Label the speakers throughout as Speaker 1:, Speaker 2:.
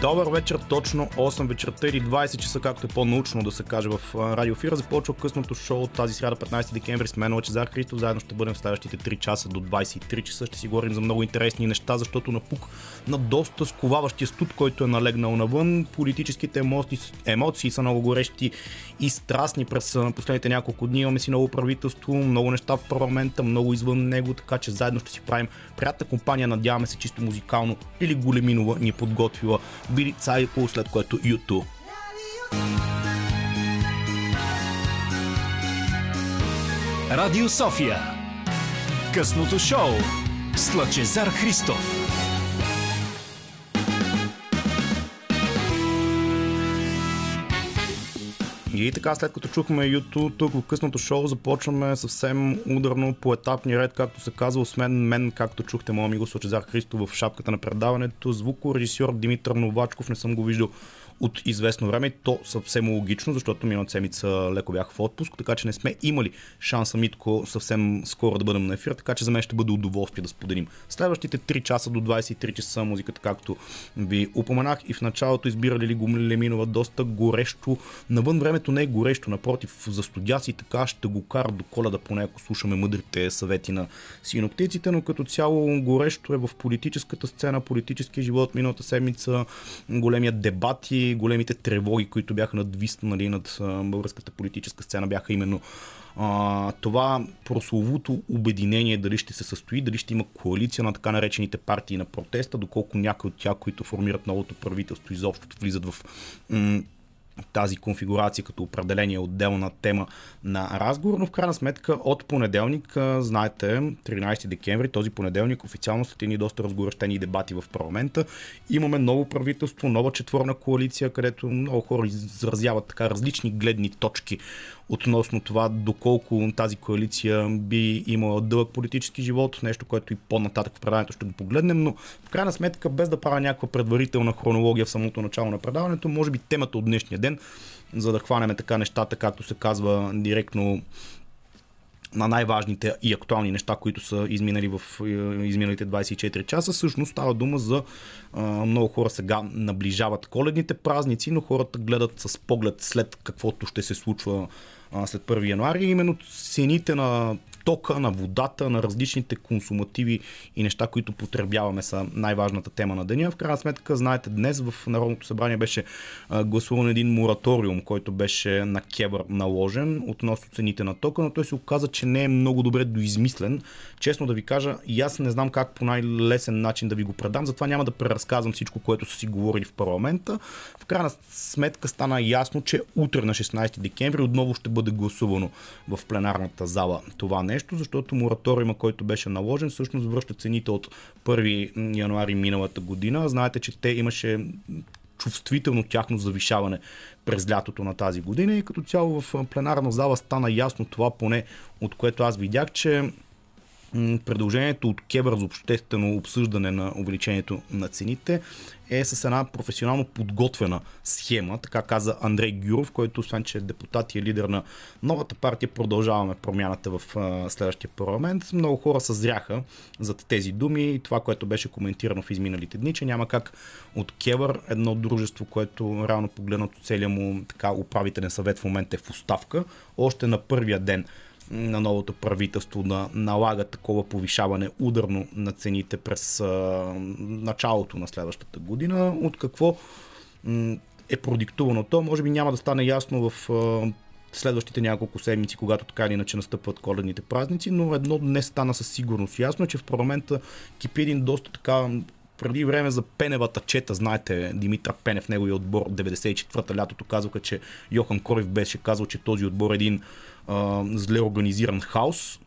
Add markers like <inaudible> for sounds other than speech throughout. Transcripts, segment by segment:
Speaker 1: Добър вечер, точно 8 вечерта или 20 часа, както е по-научно да се каже в радиофира. Започва късното шоу тази сряда 15 декември с мен Лачезар Христов. Заедно ще бъдем в следващите 3 часа до 23 часа. Ще си говорим за много интересни неща, защото напук на доста сковаващия студ, който е налегнал навън. Политическите емоции, емоции са много горещи и страстни през последните няколко дни. Имаме си ново правителство, много неща в парламента, много извън него, така че заедно ще си правим приятна компания. Надяваме се чисто музикално или Големинова ни е подготвила Били Цайко, след което YouTube.
Speaker 2: Радио София. Късното шоу с Лъчезар Христов.
Speaker 1: И така, след като чухме YouTube, тук в късното шоу започваме съвсем ударно по етапни ред, както се казва, освен мен, както чухте моят amigo Лъчезар Христо в шапката на предаването, звукорежисьор Димитър Новачков, не съм го виждал от известно време. То съвсем логично, защото миналата седмица леко бях в отпуск, така че не сме имали шанса Митко съвсем скоро да бъдем на ефир, така че за мен ще бъде удоволствие да споделим. Следващите 3 часа до 23 часа музиката, както ви упоменах и в началото избирали ли го Леминова доста горещо. Навън времето не е горещо, напротив, за студия си така ще го кара до коледа, поне ако слушаме мъдрите съвети на синоптиците, но като цяло горещо е в политическата сцена, политическия живот миналата седмица, големия дебати, големите тревоги, които бяха надвиснали над българската политическа сцена, бяха именно а, това прословото обединение дали ще се състои, дали ще има коалиция на така наречените партии на протеста, доколко някои от тях, които формират новото правителство, изобщо влизат в м- тази конфигурация като определение отделна тема на разговор, но в крайна сметка от понеделник, знаете, 13 декември, този понеделник официално след едни доста разгорещени дебати в парламента, имаме ново правителство, нова четворна коалиция, където много хора изразяват така различни гледни точки относно това доколко тази коалиция би имала дълъг политически живот, нещо, което и по-нататък в предаването ще го погледнем, но в крайна сметка, без да правя някаква предварителна хронология в самото начало на предаването, може би темата от днешния ден, за да хванеме така нещата, както се казва директно на най-важните и актуални неща, които са изминали в е, изминалите 24 часа. Всъщност става дума за много хора сега наближават коледните празници, но хората гледат с поглед след каквото ще се случва след 1 януари. Именно цените на тока, на водата, на различните консумативи и неща, които потребяваме са най-важната тема на деня. В крайна сметка, знаете, днес в Народното събрание беше гласуван един мораториум, който беше на Кебър наложен относно цените на тока, но той се оказа, че не е много добре доизмислен. Честно да ви кажа, и аз не знам как по най-лесен начин да ви го предам, затова няма да преразказвам всичко, което са си говорили в парламента. В крайна сметка стана ясно, че утре на 16 декември отново ще бъде гласувано в пленарната зала това нещо, защото мораториума, който беше наложен, всъщност връща цените от 1 януари миналата година. Знаете, че те имаше чувствително тяхно завишаване през лятото на тази година и като цяло в пленарна зала стана ясно това, поне от което аз видях, че предложението от Кебър за обществено обсъждане на увеличението на цените е с една професионално подготвена схема, така каза Андрей Гюров, който освен, че е депутат и е лидер на новата партия, продължаваме промяната в следващия парламент. Много хора съзряха за тези думи и това, което беше коментирано в изминалите дни, че няма как от Кевър, едно дружество, което реално погледнато целият му така управителен съвет в момента е в оставка, още на първия ден на новото правителство да налага такова повишаване ударно на цените през началото на следващата година. От какво е продиктувано то? Може би няма да стане ясно в следващите няколко седмици, когато така или иначе настъпват коледните празници, но едно не стана със сигурност. Ясно че в парламента кипи един доста така преди време за Пеневата чета, знаете, Димитър Пенев, неговия отбор 94-та лятото казваха, че Йохан Корев беше казал, че този отбор е един а, зле организиран хаос.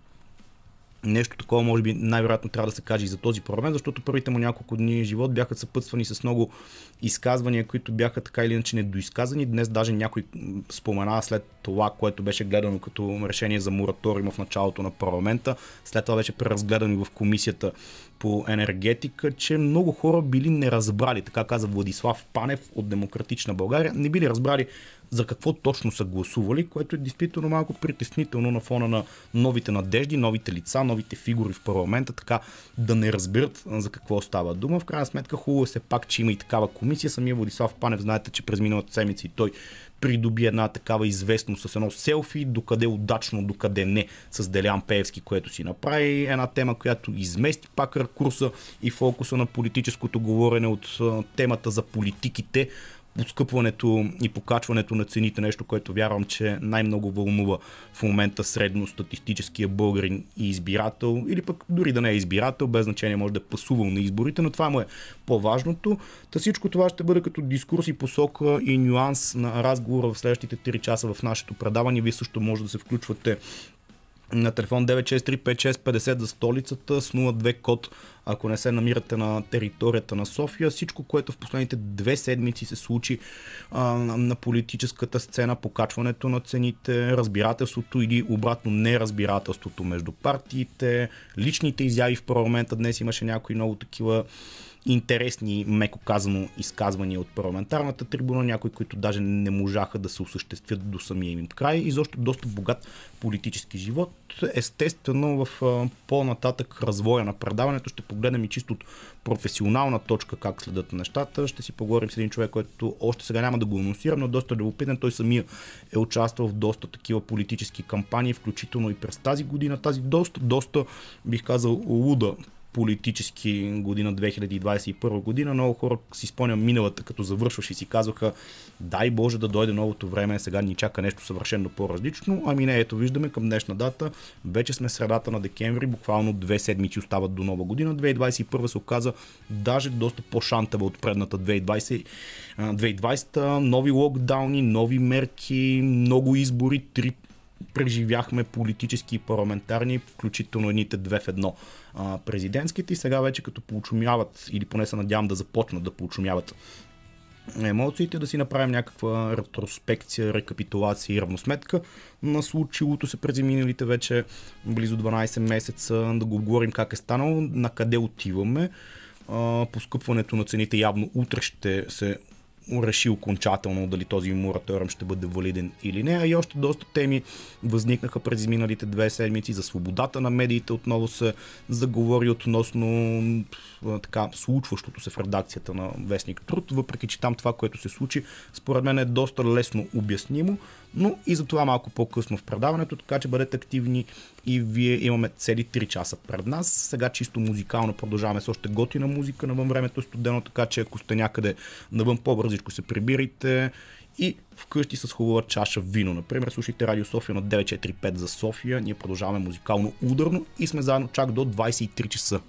Speaker 1: Нещо такова, може би, най-вероятно трябва да се каже и за този парламент, защото първите му няколко дни живот бяха съпътствани с много изказвания, които бяха така или иначе недоизказани. Днес даже някой спомена след това, което беше гледано като решение за мораториум в началото на парламента. След това беше преразгледано в комисията по енергетика, че много хора били неразбрали, така каза Владислав Панев от Демократична България, не били разбрали за какво точно са гласували, което е действително малко притеснително на фона на новите надежди, новите лица, новите фигури в парламента, така да не разберат за какво става дума. В крайна сметка хубаво е се пак, че има и такава комисия. Самия Владислав Панев, знаете, че през миналата седмица и той придоби една такава известност с едно селфи, докъде удачно, докъде не, с Делян Пеевски, което си направи. Една тема, която измести пак ракурса и фокуса на политическото говорене от темата за политиките поскъпването и покачването на цените, нещо, което вярвам, че най-много вълнува в момента средно статистическия българин и избирател, или пък дори да не е избирател, без значение може да е пасувал на изборите, но това му е по-важното. Та всичко това ще бъде като дискурс и посока и нюанс на разговора в следващите 3 часа в нашето предаване. Вие също може да се включвате на телефон 9635650 за столицата с 02 код, ако не се намирате на територията на София. Всичко, което в последните две седмици се случи а, на политическата сцена, покачването на цените, разбирателството или обратно неразбирателството между партиите, личните изяви в парламента. Днес имаше някои много такива интересни, меко казано, изказвания от парламентарната трибуна, някои, които даже не можаха да се осъществят до самия им край и защо доста богат политически живот. Естествено, в по-нататък развоя на предаването ще погледнем и чисто от професионална точка как следят нещата. Ще си поговорим с един човек, който още сега няма да го анонсира, но доста любопитен. Той самия е участвал в доста такива политически кампании, включително и през тази година. Тази доста, доста, бих казал, луда политически година 2021 година. Много хора си спомням миналата, като завършваш и си казваха, дай Боже да дойде новото време, сега ни чака нещо съвършено по-различно. Ами не, ето виждаме към днешна дата, вече сме средата на декември, буквално две седмици остават до нова година. 2021 се оказа даже доста по-шантава от предната 2020. 2020 нови локдауни, нови мерки, много избори, три преживяхме политически и парламентарни, включително едните две в едно а, президентските и сега вече като получумяват, или поне се надявам да започнат да получумяват емоциите, да си направим някаква ретроспекция, рекапитулация и равносметка на случилото се през миналите вече близо 12 месеца, да го говорим как е станало, на къде отиваме. Поскъпването на цените явно утре ще се реши окончателно дали този мораториум ще бъде валиден или не. А и още доста теми възникнаха през миналите две седмици за свободата на медиите. Отново се заговори относно така, случващото се в редакцията на Вестник Труд, въпреки че там това, което се случи, според мен е доста лесно обяснимо но и за това малко по-късно в предаването, така че бъдете активни и вие имаме цели 3 часа пред нас. Сега чисто музикално продължаваме с още готина музика, навън времето е студено, така че ако сте някъде навън по-бързичко се прибирайте и вкъщи с хубава чаша вино. Например, слушайте Радио София на 945 за София. Ние продължаваме музикално ударно и сме заедно чак до 23 часа.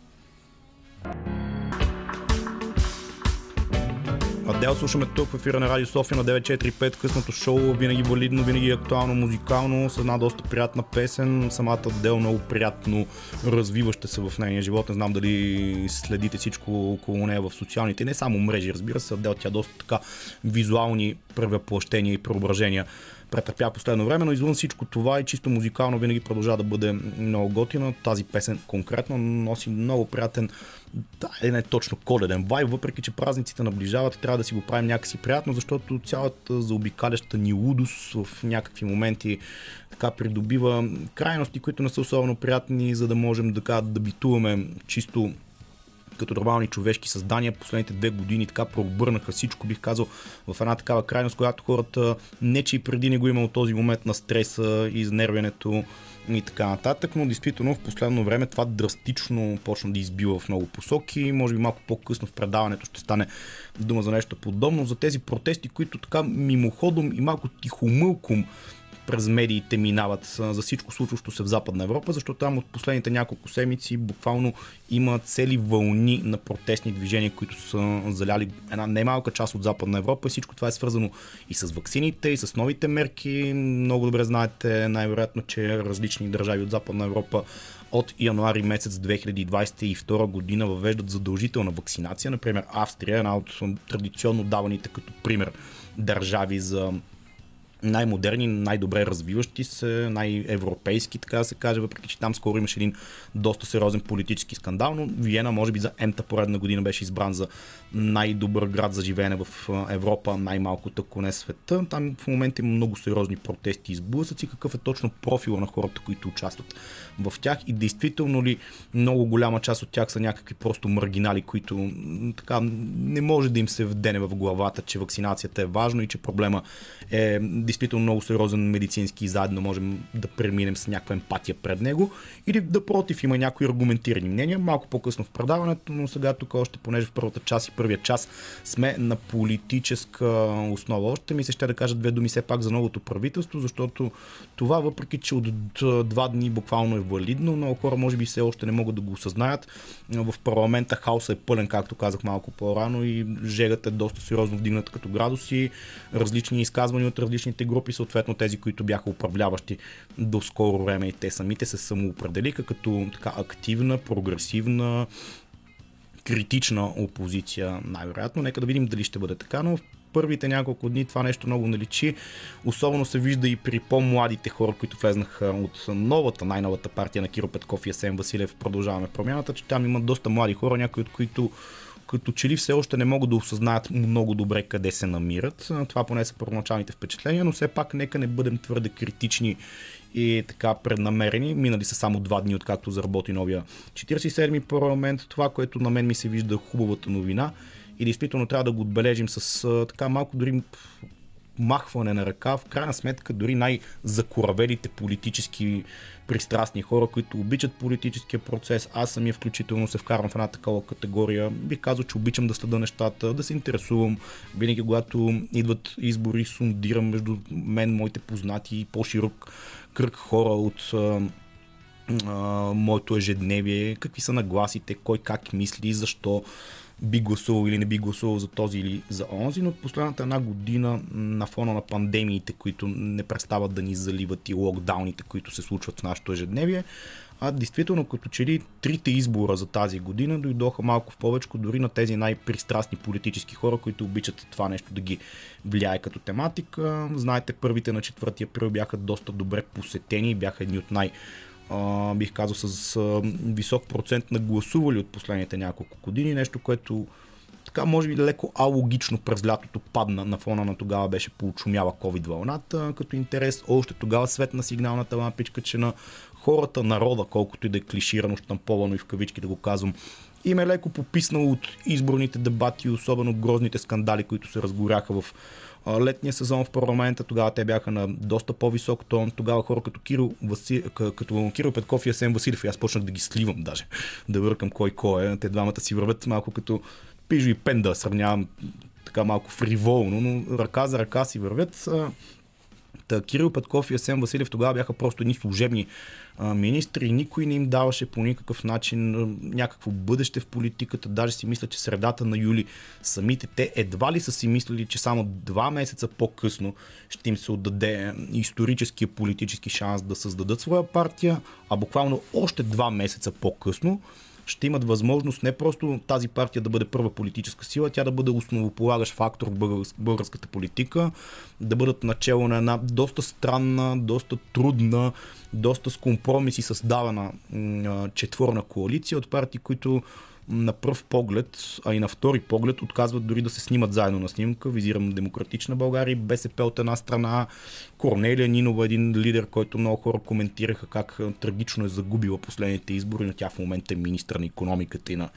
Speaker 1: Адел слушаме тук в ефира на Радио София на 945, късното шоу, винаги валидно, винаги актуално, музикално, с една доста приятна песен. Самата Адел много приятно развиваща се в нейния живот. Не знам дали следите всичко около нея в социалните, не само мрежи, разбира се. Адел тя доста така визуални превъплъщения и преображения претърпя последно време, но извън всичко това и чисто музикално винаги продължава да бъде много готина. Тази песен конкретно носи много приятен да, е не точно коледен вай, въпреки че празниците наближават, трябва да си го правим някакси приятно, защото цялата заобикаляща ни лудост в някакви моменти така придобива крайности, които не са особено приятни, за да можем да, да битуваме чисто като нормални човешки създания последните две години така прообърнаха всичко, бих казал, в една такава крайност, която хората не че и преди не го имало този момент на стреса и изнервянето и така нататък, но действително в последно време това драстично почна да избива в много посоки. Може би малко по-късно в предаването ще стане дума за нещо подобно. За тези протести, които така мимоходом и малко тихомълком през медиите минават за всичко случващо се в Западна Европа, защото там от последните няколко седмици буквално има цели вълни на протестни движения, които са заляли една немалка част от Западна Европа и всичко това е свързано и с ваксините, и с новите мерки. Много добре знаете най-вероятно, че различни държави от Западна Европа от януари месец 2022 година въвеждат задължителна вакцинация. Например, Австрия, една от традиционно даваните като пример държави за най-модерни, най-добре развиващи се, най-европейски, така да се каже, въпреки че там скоро имаше един доста сериозен политически скандал, но Виена, може би за ента поредна година беше избран за най-добър град за живеене в Европа, най-малкото, ако не света. Там в момента има много сериозни протести и сблъсъци. Какъв е точно профила на хората, които участват в тях и действително ли много голяма част от тях са някакви просто маргинали, които така не може да им се вдене в главата, че вакцинацията е важно и че проблема е действително много сериозен медицински и заедно можем да преминем с някаква емпатия пред него. Или да против има някои аргументирани мнения. Малко по-късно в предаването, но сега тук още, понеже в първата част и първия час сме на политическа основа. Още ми се ще да кажа две думи все пак за новото правителство, защото това, въпреки че от два дни буквално е валидно, много хора може би все още не могат да го осъзнаят. В парламента хаоса е пълен, както казах малко по-рано и жегата е доста сериозно вдигната като градуси. Различни изказвания от различните групи, съответно тези, които бяха управляващи до скоро време и те самите се самоопределиха като така активна, прогресивна, критична опозиция, най-вероятно. Нека да видим дали ще бъде така, но в първите няколко дни това нещо много наличи. Особено се вижда и при по-младите хора, които влезнаха от новата, най-новата партия на Киро Петков и Асен Василев. Продължаваме промяната, че там има доста млади хора, някои от които като че ли все още не могат да осъзнаят много добре къде се намират. Това поне са първоначалните впечатления, но все пак нека не бъдем твърде критични и така преднамерени. Минали са само два дни, откакто заработи новия 47-ми парламент. Това, което на мен ми се вижда хубавата новина и действително трябва да го отбележим с така малко дори махване на ръка, в крайна сметка дори най-закоравелите политически пристрастни хора, които обичат политическия процес. Аз самия включително се вкарвам в една такава категория. Бих казал, че обичам да следа нещата, да се интересувам. Винаги, когато идват избори, сундирам между мен, моите познати и по-широк кръг хора от а, моето ежедневие, какви са нагласите, кой как мисли, защо би гласувал или не би гласувал за този или за онзи, но последната една година на фона на пандемиите, които не престават да ни заливат и локдауните, които се случват в нашето ежедневие, а действително като че ли трите избора за тази година дойдоха малко в повече дори на тези най-пристрастни политически хора, които обичат това нещо да ги влияе като тематика. Знаете, първите на 4 април бяха доста добре посетени, бяха едни от най- бих казал, с висок процент на гласували от последните няколко години. Нещо, което така може би леко алогично през лятото падна на фона на тогава беше получумяла COVID вълната, като интерес. Още тогава светна сигналната лампичка, че на хората, народа, колкото и да е клиширано, штамповано и в кавички да го казвам, им е леко пописнало от изборните дебати, особено грозните скандали, които се разгоряха в летния сезон в парламента, тогава те бяха на доста по-висок тон. Тогава хора като Кирил, Васи... като Кирил Петков и Асен Василев, аз почнах да ги сливам даже, да въркам кой кой е. Те двамата си вървят малко като Пижо и Пенда, сравнявам така малко фриволно, но ръка за ръка си вървят. Кирил Петков и Асен Василев тогава бяха просто едни служебни а, министри никой не им даваше по никакъв начин някакво бъдеще в политиката. Даже си мисля, че средата на юли самите те едва ли са си мислили, че само два месеца по-късно ще им се отдаде историческия политически шанс да създадат своя партия, а буквално още два месеца по-късно ще имат възможност не просто тази партия да бъде първа политическа сила, тя да бъде основополагащ фактор в българската политика, да бъдат начало на една доста странна, доста трудна, доста с компромиси създавана четворна коалиция от партии, които на пръв поглед, а и на втори поглед отказват дори да се снимат заедно на снимка. Визирам Демократична България, БСП от една страна, Корнелия Нинова, един лидер, който много хора коментираха как трагично е загубила последните избори, но тя в момента е министър на економиката и на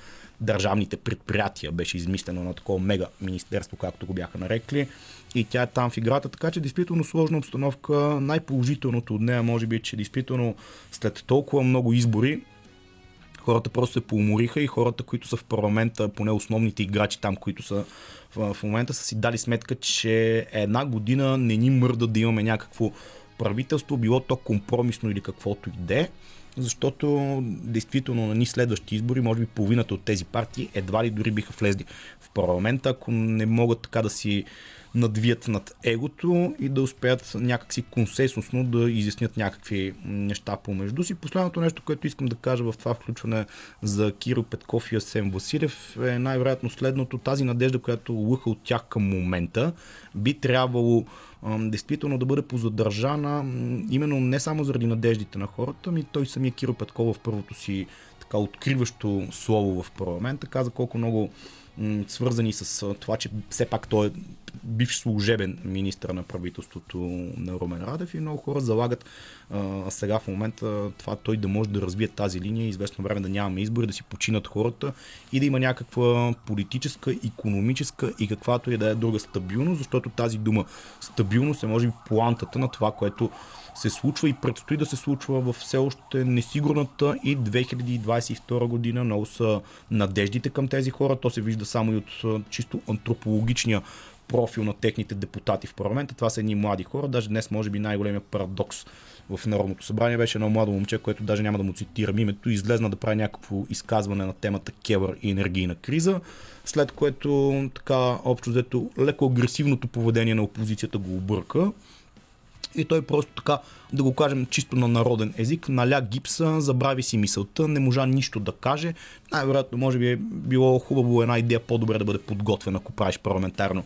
Speaker 1: държавните предприятия. Беше измислено на такова мега министерство, както го бяха нарекли. И тя е там в играта, така че действително сложна обстановка. Най-положителното от нея може би, че действително след толкова много избори хората просто се поумориха и хората, които са в парламента, поне основните играчи там, които са в, момента, са си дали сметка, че една година не ни мърда да имаме някакво правителство, било то компромисно или каквото и да е защото действително на ни следващи избори, може би половината от тези партии едва ли дори биха влезли в парламента, ако не могат така да си надвият над егото и да успеят някакси консенсусно да изяснят някакви неща помежду си. Последното нещо, което искам да кажа в това включване за Киро Петков и Асен Василев е най-вероятно следното. Тази надежда, която лъха от тях към момента, би трябвало действително да бъде позадържана именно не само заради надеждите на хората, ми той самия Киро Петков в първото си така откриващо слово в парламента каза колко много свързани с това, че все пак той е бивш служебен министр на правителството на Румен Радев и много хора залагат а, сега в момента това той да може да развие тази линия, известно време да нямаме избори, да си починат хората и да има някаква политическа, економическа и каквато и да е друга стабилност, защото тази дума стабилност е може би плантата на това, което се случва и предстои да се случва в все още несигурната и 2022 година. Много са надеждите към тези хора. То се вижда само и от чисто антропологичния профил на техните депутати в парламента. Това са едни млади хора. Даже днес може би най-големия парадокс в Народното събрание беше едно младо момче, което даже няма да му цитирам името, излезна да прави някакво изказване на темата Кевър и енергийна криза, след което така общо взето леко агресивното поведение на опозицията го обърка и той просто така, да го кажем чисто на народен език, наля гипса, забрави си мисълта, не можа нищо да каже. Най-вероятно, може би е било хубаво една идея по-добре да бъде подготвена, ако правиш парламентарно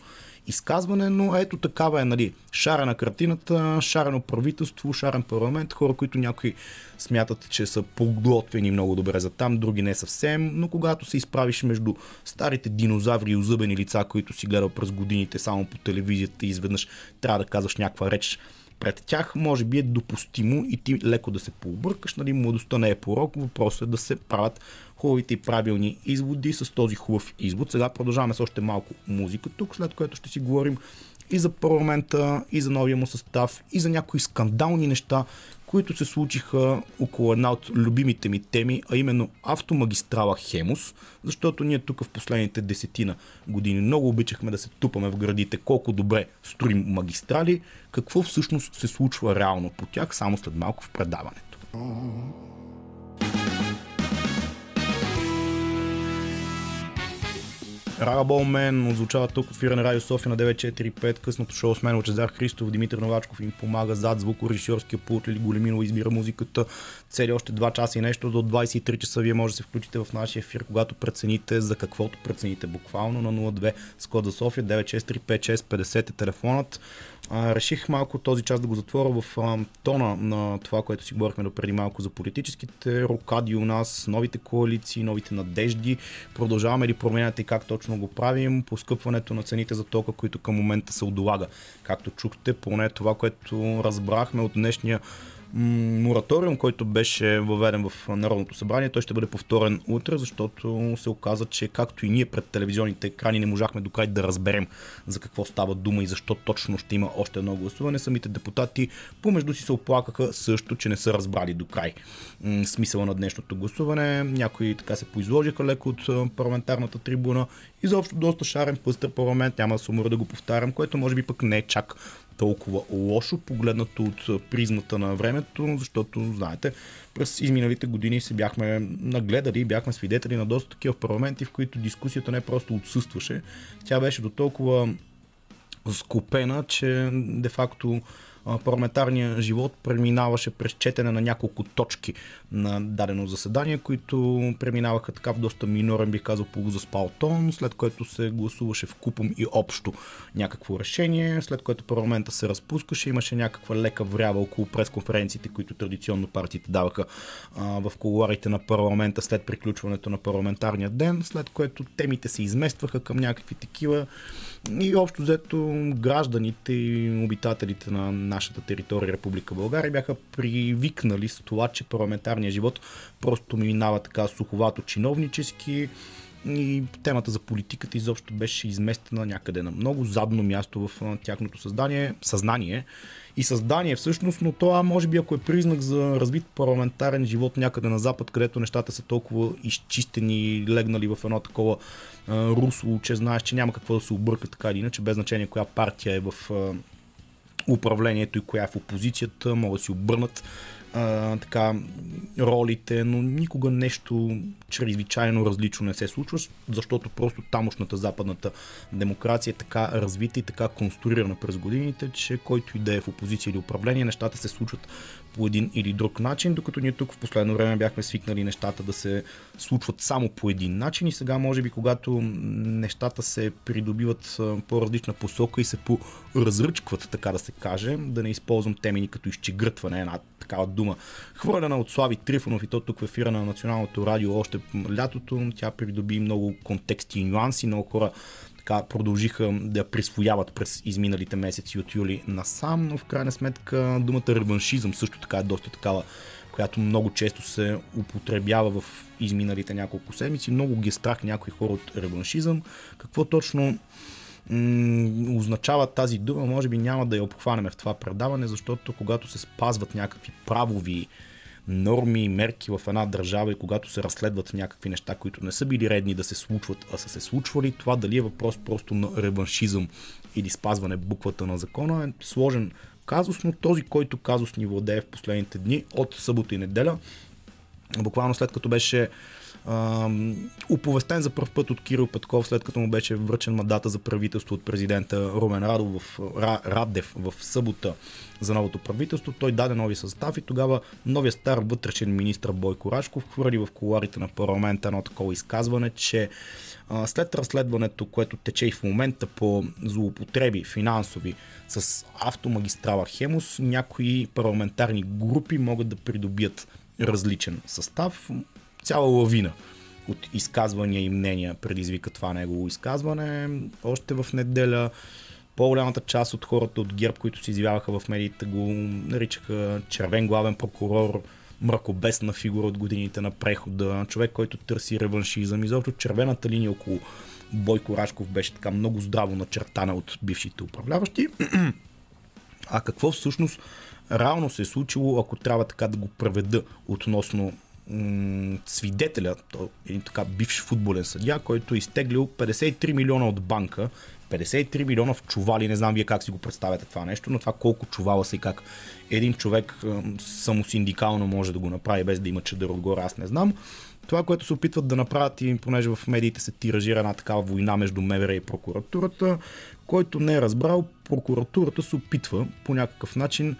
Speaker 1: изказване, но ето такава е, нали, шарена картината, шарено правителство, шарен парламент, хора, които някои смятат, че са подготвени много добре за там, други не съвсем, но когато се изправиш между старите динозаври и озъбени лица, които си гледал през годините само по телевизията и изведнъж трябва да казваш някаква реч пред тях може би е допустимо и ти леко да се пообъркаш. Нали, младостта не е порок, въпросът е да се правят хубавите и правилни изводи с този хубав извод. Сега продължаваме с още малко музика тук, след което ще си говорим и за парламента, и за новия му състав, и за някои скандални неща, които се случиха около една от любимите ми теми, а именно автомагистрала Хемус, защото ние тук в последните десетина години много обичахме да се тупаме в градите колко добре строим магистрали, какво всъщност се случва реално по тях, само след малко в предаването. Рага Болмен озвучава тук в на Радио София на 945. Късното шоу с мен Лачезар Христов, Димитър Новачков им помага зад звукорежисьорския пулт или Големинова избира музиката. Цели още 2 часа и нещо до 23 часа вие може да се включите в нашия ефир, когато прецените за каквото прецените буквално на 02 с код за София 9635650 е телефонът. Реших малко този час да го затворя в а, тона на това, което си говорихме до преди малко за политическите рокади у нас, новите коалиции, новите надежди. Продължаваме ли променяте и как точно го правим? Поскъпването на цените за тока, които към момента се отолага. Както чухте, поне това, което разбрахме от днешния мораториум, който беше въведен в Народното събрание, той ще бъде повторен утре, защото се оказа, че както и ние пред телевизионните екрани не можахме до край да разберем за какво става дума и защо точно ще има още едно гласуване, самите депутати помежду си се оплакаха също, че не са разбрали до край смисъла на днешното гласуване. Някои така се поизложиха леко от парламентарната трибуна. Изобщо доста шарен пъстър парламент, няма да се умра да го повтарям, което може би пък не е чак толкова лошо, погледнато от призмата на времето, защото, знаете, през изминалите години се бяхме нагледали, бяхме свидетели на доста такива парламенти, в които дискусията не просто отсъстваше, тя беше до толкова скопена, че де-факто парламентарния живот преминаваше през четене на няколко точки на дадено заседание, които преминаваха така в доста минорен, бих казал, полузаспал тон, след което се гласуваше в купом и общо някакво решение, след което парламента се разпускаше, имаше някаква лека врява около пресконференциите, които традиционно партиите даваха а, в колуарите на парламента след приключването на парламентарния ден, след което темите се изместваха към някакви такива. И общо взето гражданите и обитателите на нашата територия Република България бяха привикнали с това, че парламентарният живот просто минава така суховато чиновнически и темата за политиката изобщо беше изместена някъде на много задно място в тяхното създание, съзнание. И създание всъщност, но това може би ако е признак за развит парламентарен живот някъде на запад, където нещата са толкова изчистени, легнали в едно такова а, русло, че знаеш, че няма какво да се обърка така или иначе, без значение коя партия е в а, управлението и коя е в опозицията, могат да си обърнат а, така, ролите, но никога нещо чрезвичайно различно не се случва, защото просто тамошната западната демокрация е така развита и така конструирана през годините, че който и да е в опозиция или управление, нещата се случват по един или друг начин, докато ние тук в последно време бяхме свикнали нещата да се случват само по един начин и сега може би когато нещата се придобиват по различна посока и се поразръчкват, така да се каже, да не използвам темени като изчегрътване, една такава дума, хвърлена от Слави Трифонов и то тук в ефира на Националното радио още лятото, тя придоби много контексти и нюанси, много хора така продължиха да присвояват през изминалите месеци от юли насам, но в крайна сметка думата реваншизъм също така е доста такава, която много често се употребява в изминалите няколко седмици. Много ги е страх някои хора от реваншизъм. Какво точно означава тази дума, може би няма да я обхванеме в това предаване, защото когато се спазват някакви правови норми и мерки в една държава и когато се разследват някакви неща, които не са били редни да се случват, а са се случвали, това дали е въпрос просто на реваншизъм или спазване буквата на закона е сложен казус, но този, който казус ни владее в последните дни от събота и неделя, буквално след като беше оповестен за първ път от Кирил Петков, след като му беше връчен мандата за правителство от президента Румен Радов в, Радев в събота за новото правителство. Той даде нови състав и тогава новия стар вътрешен министр Бойко Рашков хвърли в коларите на парламента едно такова изказване, че след разследването, което тече и в момента по злоупотреби финансови с автомагистрала Хемус, някои парламентарни групи могат да придобият различен състав цяла лавина от изказвания и мнения предизвика това негово изказване. Още в неделя по-голямата част от хората от ГЕРБ, които се изявяваха в медиите, го наричаха червен главен прокурор, мракобесна фигура от годините на прехода, човек, който търси реваншизъм. Изобщо червената линия около Бойко Рашков беше така много здраво начертана от бившите управляващи. А какво всъщност реално се е случило, ако трябва така да го преведа относно свидетеля, един така бивш футболен съдия, който е изтеглил 53 милиона от банка, 53 милиона в чували, не знам вие как си го представяте това нещо, но това колко чувала се и как един човек самосиндикално може да го направи без да има чадър отгоре, аз не знам. Това, което се опитват да направят и понеже в медиите се тиражира една такава война между МВР и прокуратурата, който не е разбрал, прокуратурата се опитва по някакъв начин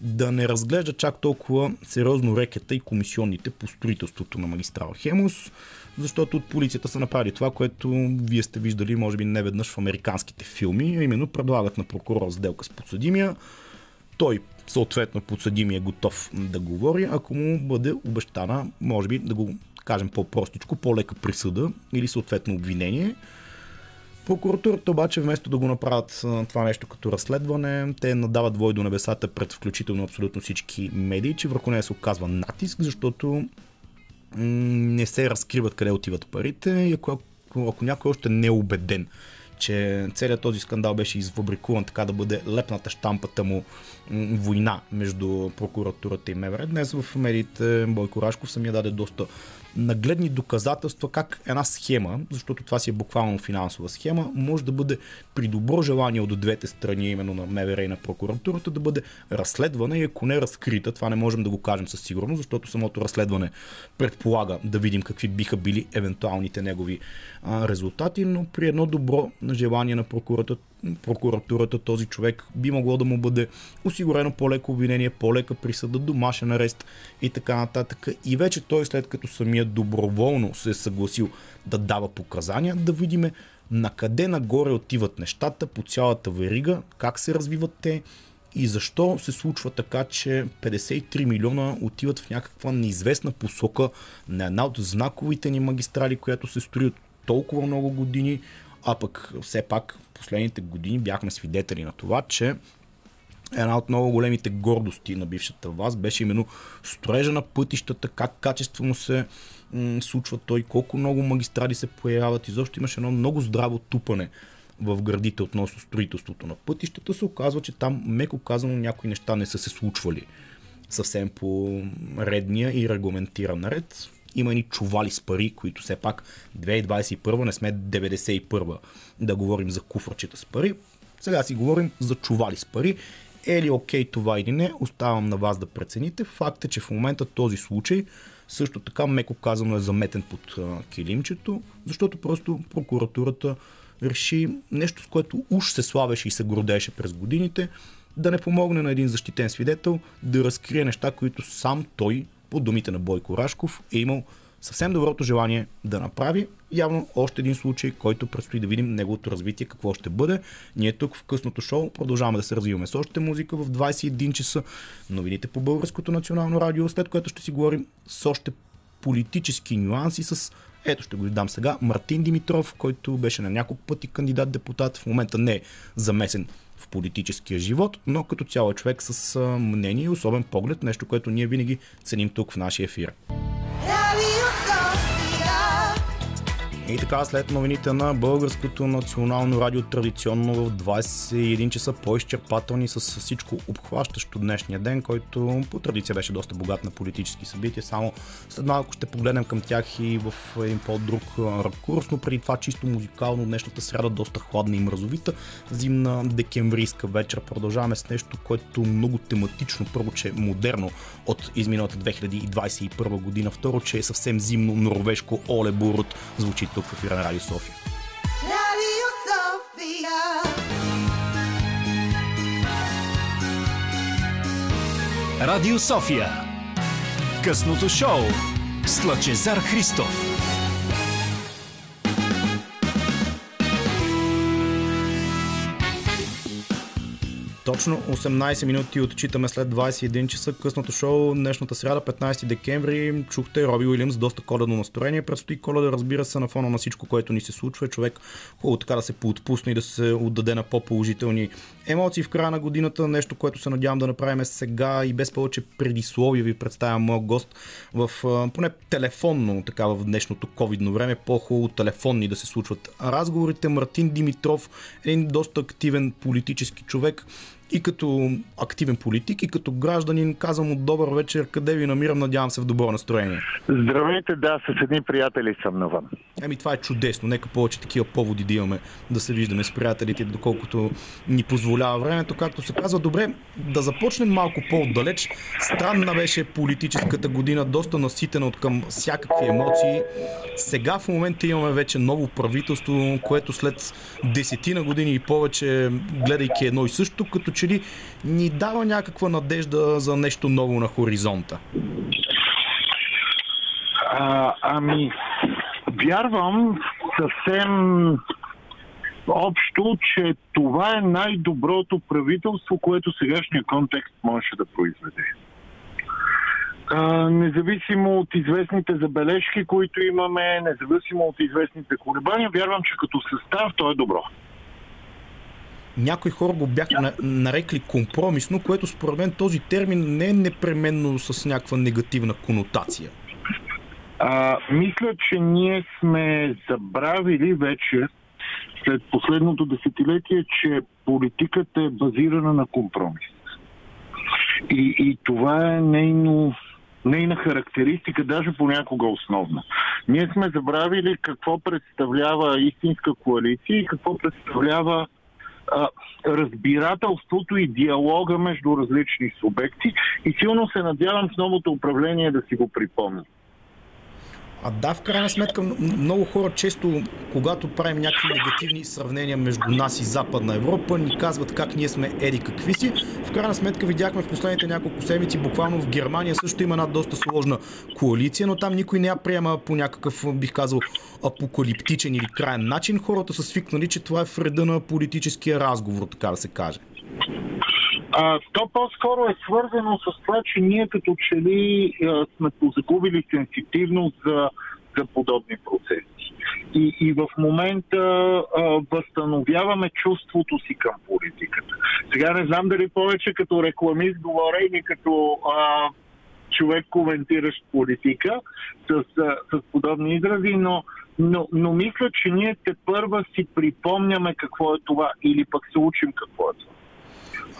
Speaker 1: да не разглежда чак толкова сериозно рекета и комисионните по строителството на магистрал Хемус, защото от полицията са направили това, което вие сте виждали, може би не веднъж в американските филми, а именно предлагат на прокурор сделка с подсъдимия. Той, съответно, подсъдимия е готов да говори, ако му бъде обещана, може би, да го кажем по-простичко, по-лека присъда или съответно обвинение – Прокуратурата обаче вместо да го направят това нещо като разследване, те надават вой до небесата пред включително абсолютно всички медии, че върху нея се оказва натиск, защото не се разкриват къде отиват парите и ако, ако някой още не е убеден, че целият този скандал беше извабрикуван така да бъде лепната штампата му война между прокуратурата и МВР. Днес в медиите Бойко Рашков самия даде доста нагледни доказателства как една схема, защото това си е буквално финансова схема, може да бъде при добро желание от двете страни, именно на МВР и на прокуратурата, да бъде разследвана и ако не разкрита, това не можем да го кажем със сигурност, защото самото разследване предполага да видим какви биха били евентуалните негови а, резултати, но при едно добро желание на прокуратурата прокуратурата този човек би могло да му бъде осигурено по-леко обвинение, по-лека присъда, домашен арест и така нататък. И вече той след като самия доброволно се е съгласил да дава показания, да видиме на къде нагоре отиват нещата по цялата верига, как се развиват те и защо се случва така, че 53 милиона отиват в някаква неизвестна посока на една от знаковите ни магистрали, която се строи от толкова много години, а пък все пак последните години бяхме свидетели на това, че една от много големите гордости на бившата власт беше именно строежа на пътищата, как качествено се м- случва той, колко много магистрали се появяват. Изобщо имаше едно много здраво тупане в градите относно строителството на пътищата. Се оказва, че там, меко казано, някои неща не са се случвали съвсем по редния и регламентиран ред има ни чували с пари, които все пак 2021 не сме 91 да говорим за куфърчета с пари. Сега си говорим за чували с пари Е ли окей това или не, оставам на вас да прецените. Факт е, че в момента този случай също така, меко казано, е заметен под а, килимчето, защото просто прокуратурата реши нещо, с което уж се славеше и се гордееше през годините, да не помогне на един защитен свидетел да разкрие неща, които сам той, по думите на Бойко Рашков, е имал съвсем доброто желание да направи. Явно още един случай, който предстои да видим неговото развитие, какво ще бъде. Ние тук в късното шоу продължаваме да се развиваме с още музика в 21 часа. Новините по Българското национално радио, след което ще си говорим с още политически нюанси с ето ще го дам сега. Мартин Димитров, който беше на няколко пъти кандидат депутат, в момента не е замесен в политическия живот, но като цяло е човек с мнение и особен поглед, нещо, което ние винаги ценим тук в нашия ефир. И така, след новините на Българското национално радио, традиционно в 21 часа по-изчерпателни с всичко обхващащо днешния ден, който по традиция беше доста богат на политически събития. Само след малко ще погледнем към тях и в един по-друг ракурс, но преди това чисто музикално днешната сряда доста хладна и мразовита. Зимна декемврийска вечер. Продължаваме с нещо, което много тематично. Първо, че е модерно от изминалата 2021 година. Второ, че е съвсем зимно норвежко Оле Бурут звучи в ефира на Радио София. Радио София.
Speaker 2: Радио София. Късното шоу с Лъчезар Христов.
Speaker 1: Точно 18 минути отчитаме след 21 часа късното шоу. Днешната сряда, 15 декември, чухте Роби Уилямс, доста коледно настроение. Предстои коледа, разбира се, на фона на всичко, което ни се случва. Човек хубаво така да се поотпусне и да се отдаде на по-положителни емоции в края на годината. Нещо, което се надявам да направим сега и без повече предисловие ви представям моят гост в поне телефонно, така в днешното ковидно време, по-хубаво телефонни да се случват разговорите. Мартин Димитров, един доста активен политически човек, и като активен политик, и като гражданин казвам му добър вечер, къде ви намирам, надявам се в добро настроение.
Speaker 3: Здравейте, да, с едни приятели съм навън.
Speaker 1: Еми това е чудесно, нека повече такива поводи да имаме, да се виждаме с приятелите, доколкото ни позволява времето, както се казва. Добре, да започнем малко по-отдалеч. Странна беше политическата година, доста наситена от към всякакви емоции. Сега в момента имаме вече ново правителство, което след десетина години и повече, гледайки едно и също, като че ли ни дава някаква надежда за нещо ново на хоризонта?
Speaker 3: А, ами, вярвам съвсем общо, че това е най-доброто правителство, което сегашния контекст можеше да произведе. А, независимо от известните забележки, които имаме, независимо от известните колебания, вярвам, че като състав то е добро
Speaker 1: някои хора го бяха нарекли компромисно, което според мен този термин не е непременно с някаква негативна конотация.
Speaker 3: А, мисля, че ние сме забравили вече след последното десетилетие, че политиката е базирана на компромис. И, и това е нейно, нейна характеристика, даже понякога основна. Ние сме забравили какво представлява истинска коалиция и какво представлява разбирателството и диалога между различни субекти и силно се надявам с новото управление да си го припомня.
Speaker 1: А да, в крайна сметка, много хора често, когато правим някакви негативни сравнения между нас и Западна Европа, ни казват как ние сме еди какви си. В крайна сметка видяхме в последните няколко седмици, буквално в Германия също има една доста сложна коалиция, но там никой не я приема по някакъв, бих казал, апокалиптичен или крайен начин. Хората са свикнали, че това е вреда на политическия разговор, така да се каже.
Speaker 3: А, то по-скоро е свързано с това, че ние като че ли сме позагубили сенситивност за, за подобни процеси. И, и в момента а, възстановяваме чувството си към политиката. Сега не знам дали повече като рекламист говоря или като а, човек коментиращ политика с, с подобни изрази, но, но, но мисля, че ние те първа си припомняме какво е това или пък се учим какво е това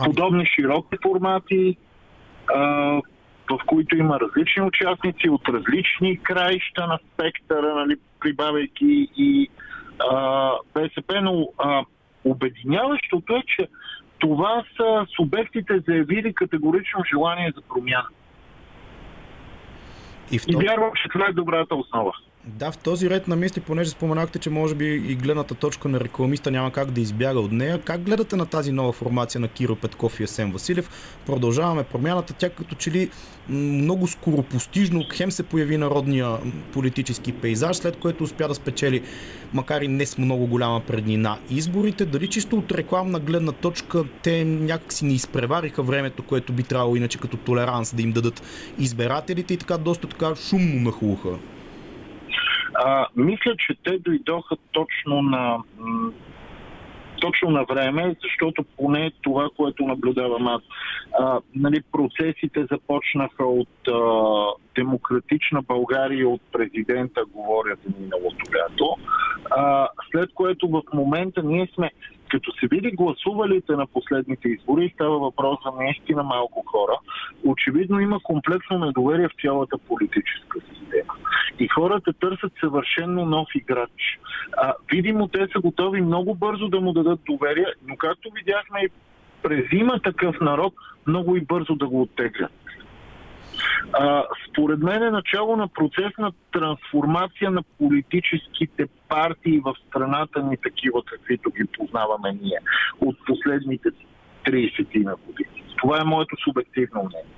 Speaker 3: подобни широки формати, в които има различни участници от различни краища на спектъра, нали, прибавяйки и а, БСП, но а, обединяващото е, че това са субектите заявили категорично желание за промяна. И, в... и вярвам, че това е добрата основа.
Speaker 1: Да, в този ред на мисли, понеже споменахте, че може би и гледната точка на рекламиста няма как да избяга от нея. Как гледате на тази нова формация на Киро Петков и Есен Василев? Продължаваме промяната. Тя като че ли много скоропостижно хем се появи народния политически пейзаж, след което успя да спечели, макар и не с много голяма преднина изборите. Дали чисто от рекламна гледна точка те някакси не изпревариха времето, което би трябвало иначе като толеранс да им дадат избирателите и така доста така шумно нахлуха?
Speaker 3: А, мисля, че те дойдоха точно на точно на време, защото поне това, което наблюдавам аз, а, нали, процесите започнаха от а, демократична България, от президента, говоря за миналото лято, а, след което в момента ние сме като се види гласувалите на последните избори, става въпрос за наистина малко хора, очевидно има комплексно недоверие в цялата политическа система. И хората търсят съвършенно нов играч. А, видимо, те са готови много бързо да му дадат доверие, но както видяхме и през има такъв народ, много и бързо да го оттеглят. А, според мен е начало на процес на трансформация на политическите партии в страната ни, такива каквито ги познаваме ние, от последните 30 на години. Това е моето субективно мнение.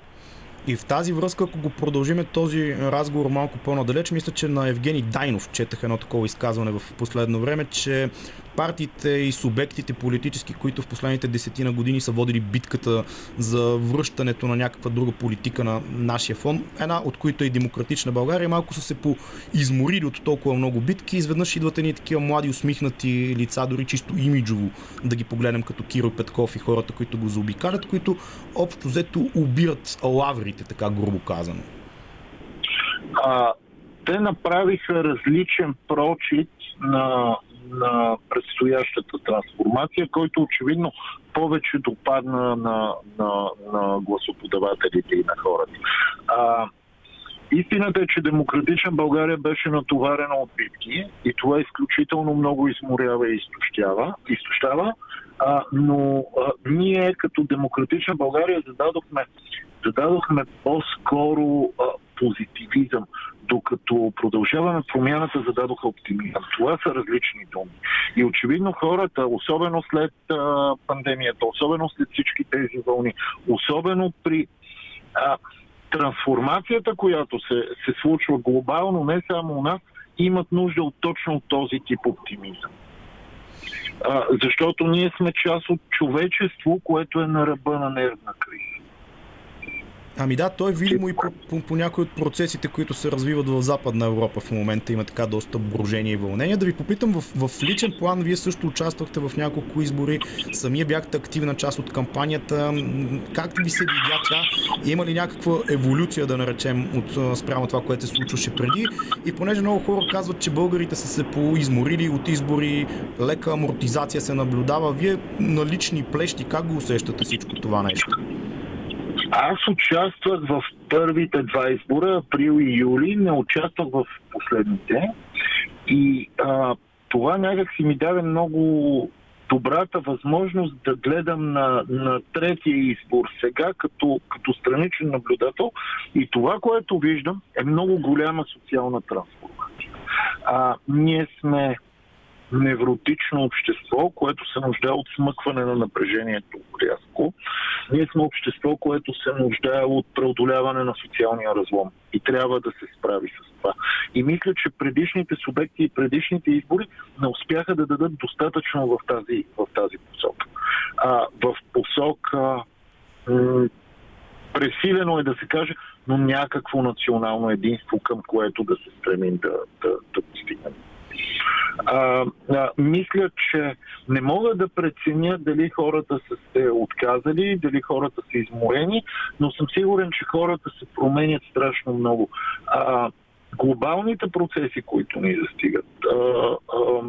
Speaker 1: И в тази връзка, ако го продължиме този разговор малко по-надалеч, мисля, че на Евгений Дайнов четах едно такова изказване в последно време, че партиите и субектите политически, които в последните десетина години са водили битката за връщането на някаква друга политика на нашия фон, една от които е Демократична България, малко са се поизморили от толкова много битки. Изведнъж идват едни такива млади усмихнати лица, дори чисто имиджово да ги погледнем като Киро Петков и хората, които го заобикалят, които общо взето убират лаврите, така грубо казано.
Speaker 3: А, те направиха различен прочит на на предстоящата трансформация, който очевидно повече допадна на, на, на гласоподавателите и на хората. А, Истината е, че демократична България беше натоварена от битки и това изключително много изморява и изтощава, изтощава а, но а, ние като демократична България зададохме, зададохме по-скоро позитивизъм, докато продължаваме промяната зададоха оптимизъм. Това са различни думи. И очевидно хората, особено след а, пандемията, особено след всички тези вълни, особено при а, трансформацията, която се, се случва глобално, не само у нас, имат нужда от точно този тип оптимизъм. А, защото ние сме част от човечество, което е на ръба на нервна криза.
Speaker 1: Ами да, той е видимо и по, по, по някои от процесите, които се развиват в Западна Европа в момента. Има така доста брожение и вълнения. Да ви попитам, в, в личен план, вие също участвахте в няколко избори, самия бяхте активна част от кампанията. Как ви се видя тя? Има ли някаква еволюция, да наречем, от спрямо това, което се случваше преди? И понеже много хора казват, че българите са се поизморили от избори, лека амортизация се наблюдава, вие на лични плещи, как го усещате всичко това нещо?
Speaker 3: Аз участвах в първите два избора, април и юли, не участвах в последните. И а, това някак си ми даде много добрата възможност да гледам на, на третия избор сега като, като страничен наблюдател. И това, което виждам, е много голяма социална трансформация. А, ние сме невротично общество, което се нуждае от смъкване на напрежението рязко. Ние сме общество, което се нуждае от преодоляване на социалния разлом и трябва да се справи с това. И мисля, че предишните субекти и предишните избори не успяха да дадат достатъчно в тази, в тази посока. А, в посока м- пресилено е да се каже, но някакво национално единство, към което да се стремим да, да, да постигнем. А, а, мисля, че не мога да преценя дали хората са се отказали, дали хората са изморени, но съм сигурен, че хората се променят страшно много. А, глобалните процеси, които ни застигат, а, а,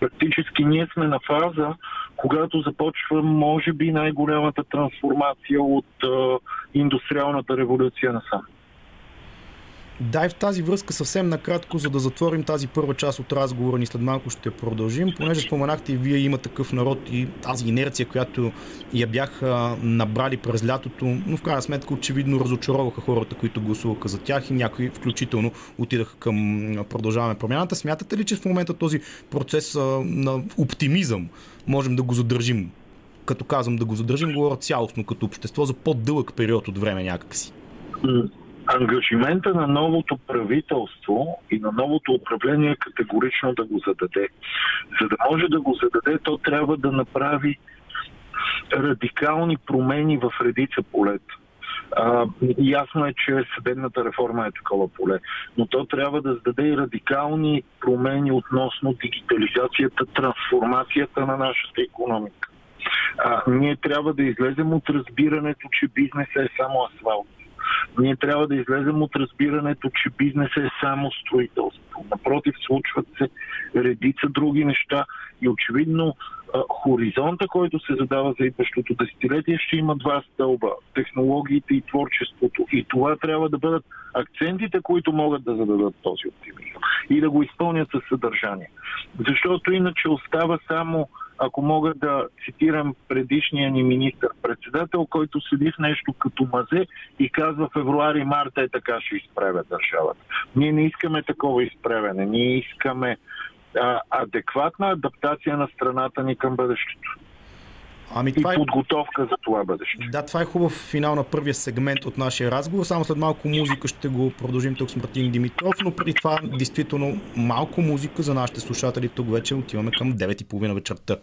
Speaker 3: практически ние сме на фаза, когато започва, може би, най-голямата трансформация от а, индустриалната революция насам.
Speaker 1: Дай в тази връзка съвсем накратко, за да затворим тази първа част от разговора ни след малко ще продължим, понеже споменахте и вие има такъв народ и тази инерция, която я бяха набрали през лятото, но в крайна сметка очевидно разочароваха хората, които гласуваха за тях и някои включително отидаха към продължаване промяната. Смятате ли, че в момента този процес на оптимизъм можем да го задържим? Като казвам да го задържим, говоря цялостно като общество за по-дълъг период от време някакси
Speaker 3: ангажимента на новото правителство и на новото управление категорично да го зададе. За да може да го зададе, то трябва да направи радикални промени в редица полета. А, ясно е, че съдебната реформа е такова поле, но то трябва да зададе и радикални промени относно дигитализацията, трансформацията на нашата економика. А, ние трябва да излезем от разбирането, че бизнесът е само асфалт ние трябва да излезем от разбирането, че бизнес е само строителство. Напротив, случват се редица други неща и очевидно хоризонта, който се задава за идващото десетилетие, ще има два стълба технологиите и творчеството. И това трябва да бъдат акцентите, които могат да зададат този оптимизъм и да го изпълнят със съдържание. Защото иначе остава само ако мога да цитирам предишния ни министр-председател, който седи в нещо като мазе и казва февруари-марта е така ще изправя държавата. Ние не искаме такова изправяне. Ние искаме а, адекватна адаптация на страната ни към бъдещето. Ами, това и е... подготовка за това бъдеще.
Speaker 1: Да, това е хубав финал на първия сегмент от нашия разговор. Само след малко музика ще го продължим тук с Мартин Димитров, но преди това действително малко музика за нашите слушатели. Тук вече отиваме към 9.30 вечерта.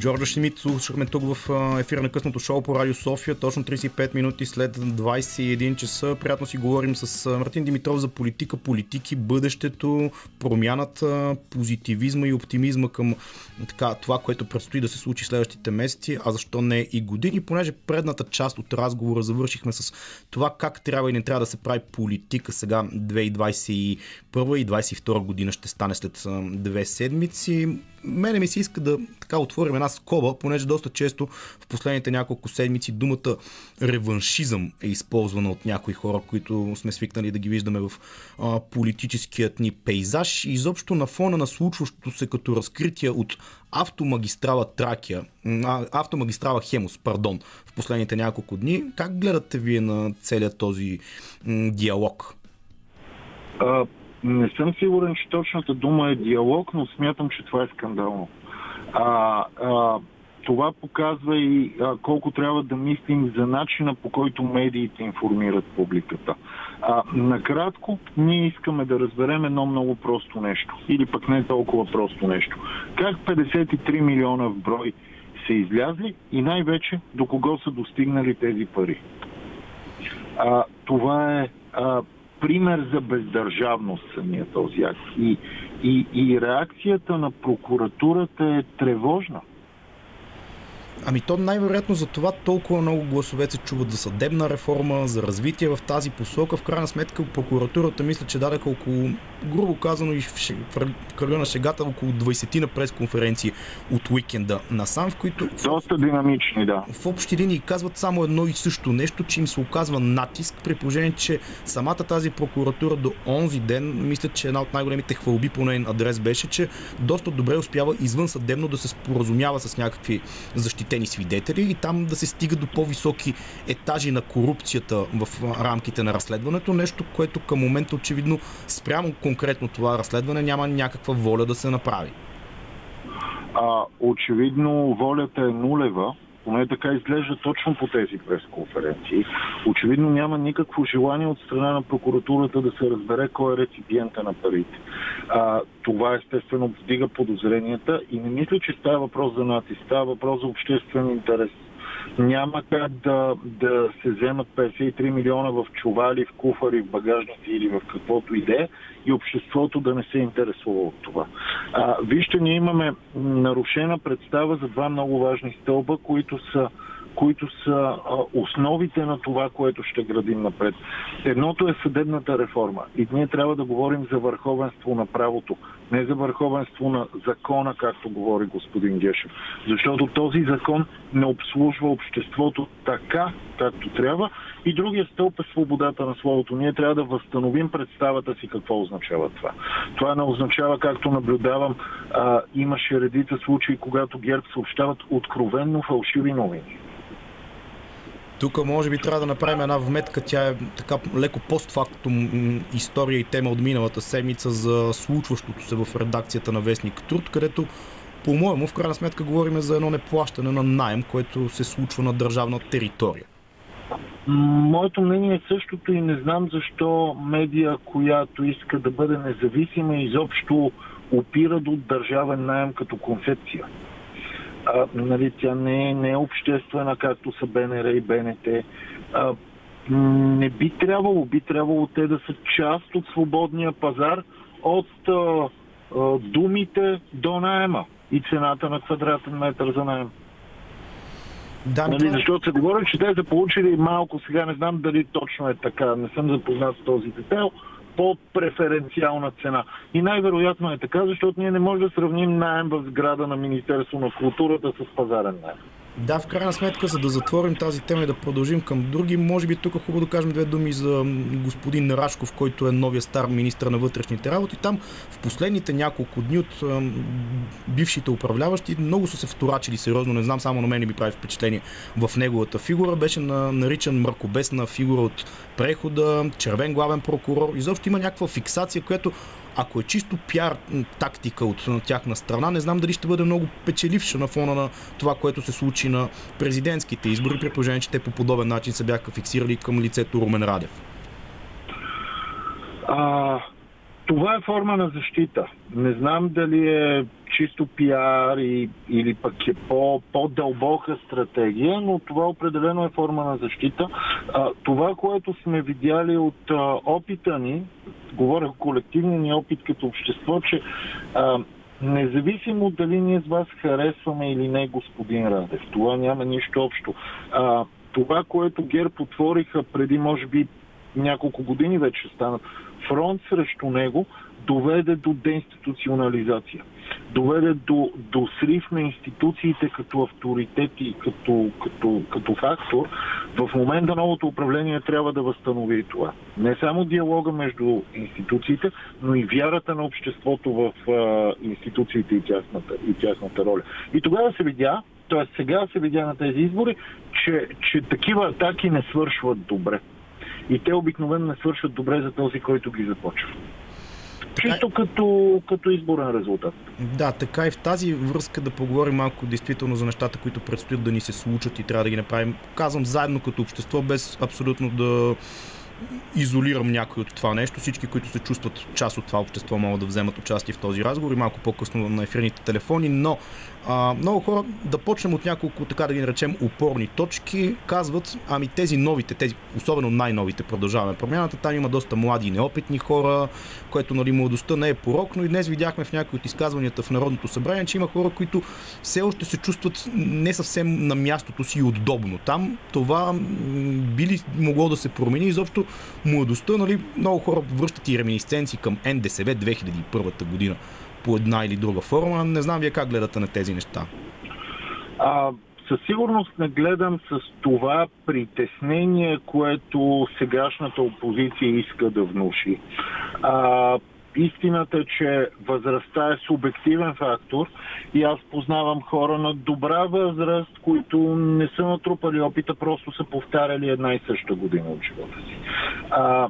Speaker 1: Джорджа Шмидт слушахме тук в ефира на късното шоу по Радио София, точно 35 минути след 21 часа. Приятно си говорим с Мартин Димитров за политика, политики, бъдещето, промяната, позитивизма и оптимизма към така, това, което предстои да се случи следващите месеци, а защо не и години, понеже предната част от разговора завършихме с това как трябва и не трябва да се прави политика сега 2021 и 2022 година ще стане след две седмици мене ми се иска да така отворим една скоба, понеже доста често в последните няколко седмици думата реваншизъм е използвана от някои хора, които сме свикнали да ги виждаме в а, политическият ни пейзаж. И изобщо на фона на случващото се като разкритие от автомагистрала Тракия, автомагистрала Хемус, пардон, в последните няколко дни, как гледате вие на целият този м, диалог?
Speaker 3: Не съм сигурен, че точната дума е диалог, но смятам, че това е скандално. А, а, това показва и а, колко трябва да мислим за начина по който медиите информират публиката. А, накратко, ние искаме да разберем едно много просто нещо. Или пък не толкова просто нещо. Как 53 милиона в брой са излязли и най-вече до кого са достигнали тези пари. А, това е а, пример за бездържавност самия този акт. И, и, и реакцията на прокуратурата е тревожна.
Speaker 1: Ами то най-вероятно за това толкова много гласове се чуват за съдебна реформа, за развитие в тази посока. В крайна сметка прокуратурата мисля, че даде около, грубо казано и в, в кръга на шегата, около 20 на пресконференции от уикенда насам, в които...
Speaker 3: Доста динамични, да.
Speaker 1: В общи линии казват само едно и също нещо, че им се оказва натиск, при положение, че самата тази прокуратура до онзи ден, мисля, че една от най-големите хвалби по нейн адрес беше, че доста добре успява извън съдебно да се споразумява с някакви защити защитени свидетели и там да се стига до по-високи етажи на корупцията в рамките на разследването. Нещо, което към момента очевидно спрямо конкретно това разследване няма някаква воля да се направи.
Speaker 3: А, очевидно волята е нулева поне така изглежда точно по тези пресконференции. Очевидно няма никакво желание от страна на прокуратурата да се разбере кой е реципиента на парите. А, това естествено вдига подозренията и не мисля, че става въпрос за натиск, става въпрос за обществен интерес няма как да, да се вземат 53 милиона в чували, в куфари, в багажници или в каквото и да е и обществото да не се интересува от това. А, вижте, ние имаме нарушена представа за два много важни стълба, които са които са основите на това, което ще градим напред. Едното е съдебната реформа. И ние трябва да говорим за върховенство на правото, не за върховенство на закона, както говори господин Гешев. Защото този закон не обслужва обществото така, както трябва. И другия стълб е свободата на словото. Ние трябва да възстановим представата си какво означава това. Това не означава, както наблюдавам, а, имаше редица случаи, когато ГЕРБ съобщават откровенно фалшиви новини.
Speaker 1: Тук може би трябва да направим една вметка. Тя е така леко постфактум история и тема от миналата седмица за случващото се в редакцията на Вестник Труд, където по-моему, в крайна сметка говорим за едно неплащане на найем, което се случва на държавна територия.
Speaker 3: Моето мнение е същото и не знам защо медия, която иска да бъде независима, изобщо опира до държавен найем като концепция. А, нали, тя не е, не е обществена, както са БНР и БНТ. А, не би трябвало, би трябвало те да са част от свободния пазар, от а, а, думите до найема и цената на квадратен метър за найем. Да, нали, това... Защото се говори, че те са получили малко, сега не знам дали точно е така, не съм запознат с този детайл, по-преференциална цена. И най-вероятно е така, защото ние не можем да сравним найем в сграда на Министерство на културата с пазарен найем.
Speaker 1: Да, в крайна сметка, за да затворим тази тема и да продължим към други, може би тук е хубаво да кажем две думи за господин Рашков, който е новия стар министр на вътрешните работи. Там в последните няколко дни от бившите управляващи много са се вторачили сериозно, не знам, само на мен ми прави впечатление в неговата фигура. Беше на, наричан мракобесна фигура от прехода, червен главен прокурор. Изобщо има някаква фиксация, която ако е чисто пиар тактика от тяхна страна, не знам дали ще бъде много печеливша на фона на това, което се случи на президентските избори, при положение, че те по подобен начин се бяха фиксирали към лицето Румен Радев.
Speaker 3: А, това е форма на защита. Не знам дали е чисто пиар и, или пък е по, по-дълбока стратегия, но това определено е форма на защита. А, това, което сме видяли от а, опита ни, говоря колективния ни опит като общество, че а, независимо дали ние с вас харесваме или не господин Радев, това няма нищо общо. А, това, което ГЕРБ отвориха преди, може би, няколко години вече станат, фронт срещу него, доведе до деинституционализация доведе до, до срив на институциите като авторитети и като, като, като фактор, в момента новото управление трябва да възстанови това. Не само диалога между институциите, но и вярата на обществото в а, институциите и тясната, и тясната роля. И тогава се видя, т.е. сега се видя на тези избори, че, че такива атаки не свършват добре. И те обикновено не свършват добре за този, който ги започва. Чисто като, като изборен резултат.
Speaker 1: Да, така и в тази връзка да поговорим малко действително за нещата, които предстоят да ни се случат и трябва да ги направим. Казвам заедно като общество, без абсолютно да изолирам някой от това нещо. Всички, които се чувстват част от това общество, могат да вземат участие в този разговор и малко по-късно на ефирните телефони, но а, много хора, да почнем от няколко, така да ги наречем, упорни точки, казват, ами тези новите, тези, особено най-новите, продължаваме промяната, там има доста млади и неопитни хора, което нали, младостта не е порок, но и днес видяхме в някои от изказванията в Народното събрание, че има хора, които все още се чувстват не съвсем на мястото си удобно. Там. Това би ли могло да се промени? Изобщо младостта, нали, много хора връщат и реминисценции към НДСВ 2001 година по една или друга форма. Не знам вие как гледате на тези неща.
Speaker 3: А, със сигурност не гледам с това притеснение, което сегашната опозиция иска да внуши. А, истината е, че възрастта е субективен фактор и аз познавам хора на добра възраст, които не са натрупали опита, просто са повтаряли една и съща година от живота си. А,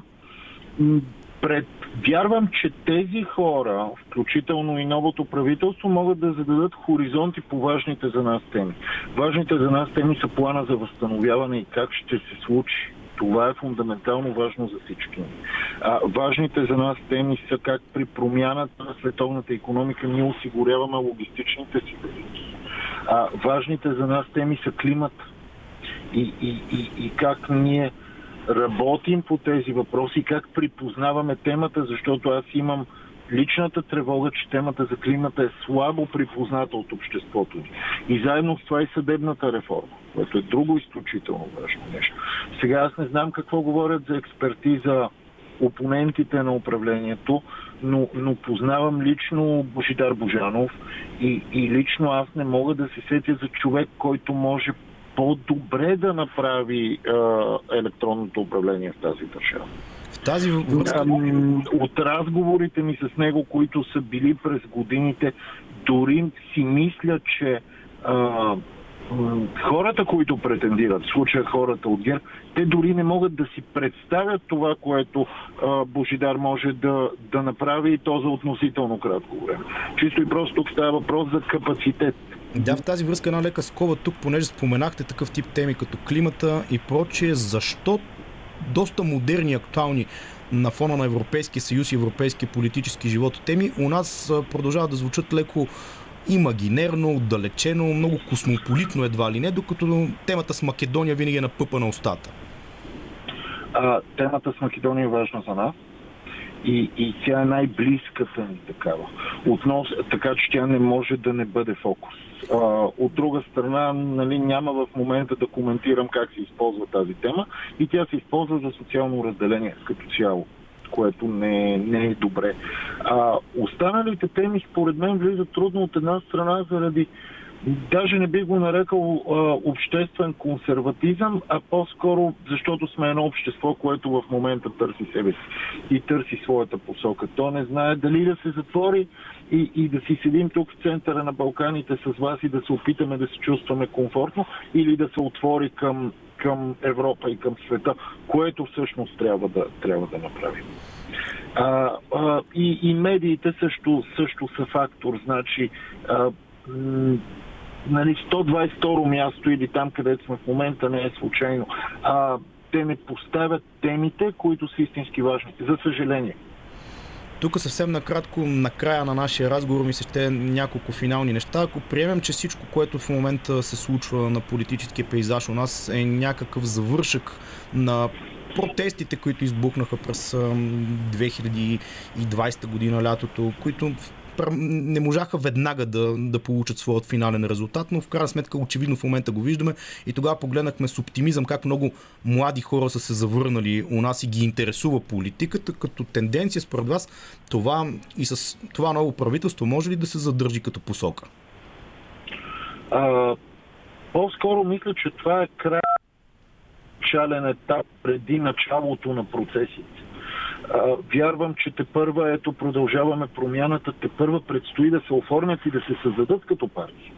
Speaker 3: пред Вярвам, че тези хора, включително и новото правителство, могат да зададат хоризонти по важните за нас теми. Важните за нас теми са плана за възстановяване и как ще се случи. Това е фундаментално важно за всички. А, важните за нас теми са как при промяната на световната економика ние осигуряваме логистичните си вериги. важните за нас теми са климат и, и, и, и как ние работим по тези въпроси, как припознаваме темата, защото аз имам личната тревога, че темата за климата е слабо припозната от обществото ни. И заедно с това и съдебната реформа. което е друго изключително важно нещо. Сега аз не знам какво говорят за експертиза опонентите на управлението, но, но познавам лично Божидар Божанов и, и лично аз не мога да се сетя за човек, който може по-добре да направи а, електронното управление в тази държава.
Speaker 1: В тази връзка...
Speaker 3: От разговорите ми с него, които са били през годините, дори си мисля, че а, хората, които претендират, в случая хората от ГЕРБ, те дори не могат да си представят това, което а, Божидар може да, да направи и то за относително кратко време. Чисто и просто тук става въпрос за капацитет.
Speaker 1: Да, в тази връзка една лека скоба тук, понеже споменахте такъв тип теми като климата и прочие, защо доста модерни актуални на фона на Европейския съюз и европейския политически живот теми, у нас продължават да звучат леко имагинерно, отдалечено, много космополитно едва ли не, докато темата с Македония винаги е на пъпа на устата.
Speaker 3: А, темата с Македония е важна за нас и, и тя е най-близката ни такава. Относ, така че тя не може да не бъде фокус. А, от друга страна, нали, няма в момента да коментирам как се използва тази тема и тя се използва за социално разделение като цяло което не, не е добре. А, останалите теми, според мен, влизат трудно от една страна заради даже не би го нарекал а, обществен консерватизъм, а по-скоро защото сме едно общество, което в момента търси себе си и търси своята посока. То не знае дали да се затвори и, и да си седим тук в центъра на Балканите с вас и да се опитаме да се чувстваме комфортно или да се отвори към, към Европа и към света, което всъщност трябва да, трябва да направим. А, а, и, и медиите също, също са фактор. Значи, а, нали, 122 място или там, където сме в момента, не е случайно. А, те не поставят темите, които са истински важни. За съжаление.
Speaker 1: Тук съвсем накратко, на края на нашия разговор ми се ще няколко финални неща. Ако приемем, че всичко, което в момента се случва на политическия пейзаж у нас е някакъв завършък на протестите, които избухнаха през 2020 година лятото, които не можаха веднага да, да получат своят финален резултат, но в крайна сметка очевидно в момента го виждаме и тогава погледнахме с оптимизъм как много млади хора са се завърнали у нас и ги интересува политиката като тенденция според вас това и с това ново правителство може ли да се задържи като посока?
Speaker 3: А, по-скоро мисля, че това е край начален етап преди началото на процесите вярвам, че те първа, ето продължаваме промяната, те първа предстои да се оформят и да се създадат като партии.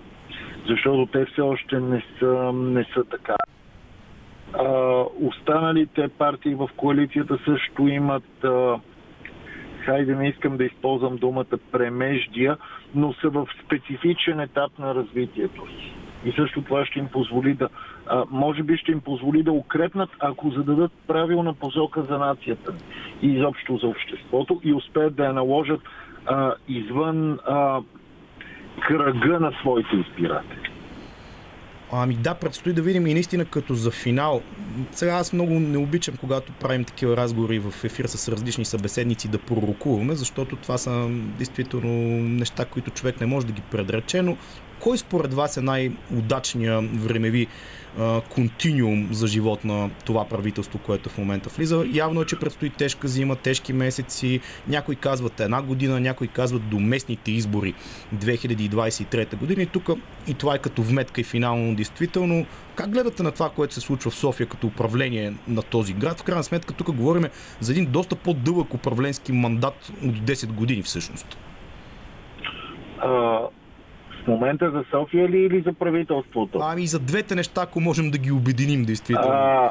Speaker 3: Защото те все още не са, не са така. А, останалите партии в коалицията също имат а, хайде не искам да използвам думата премеждия, но са в специфичен етап на развитието си. И също това ще им позволи да, а, може би ще им позволи да укрепнат, ако зададат правилна посока за нацията и изобщо за обществото и успеят да я наложат а, извън а, кръга на своите избиратели.
Speaker 1: Ами да, предстои да видим и наистина като за финал. Сега аз много не обичам, когато правим такива разговори в ефир с различни събеседници да пророкуваме, защото това са действително неща, които човек не може да ги предрече, но кой според вас е най-удачният времеви континиум за живот на това правителство, което в момента влиза. Явно е, че предстои тежка зима, тежки месеци. Някои казват една година, някои казват до местните избори 2023 година. И тук и това е като вметка и финално действително. Как гледате на това, което се случва в София като управление на този град? В крайна сметка тук говорим за един доста по-дълъг управленски мандат от 10 години всъщност.
Speaker 3: В момента за София ли или за правителството?
Speaker 1: Ами за двете неща, ако можем да ги обединим, действително. А,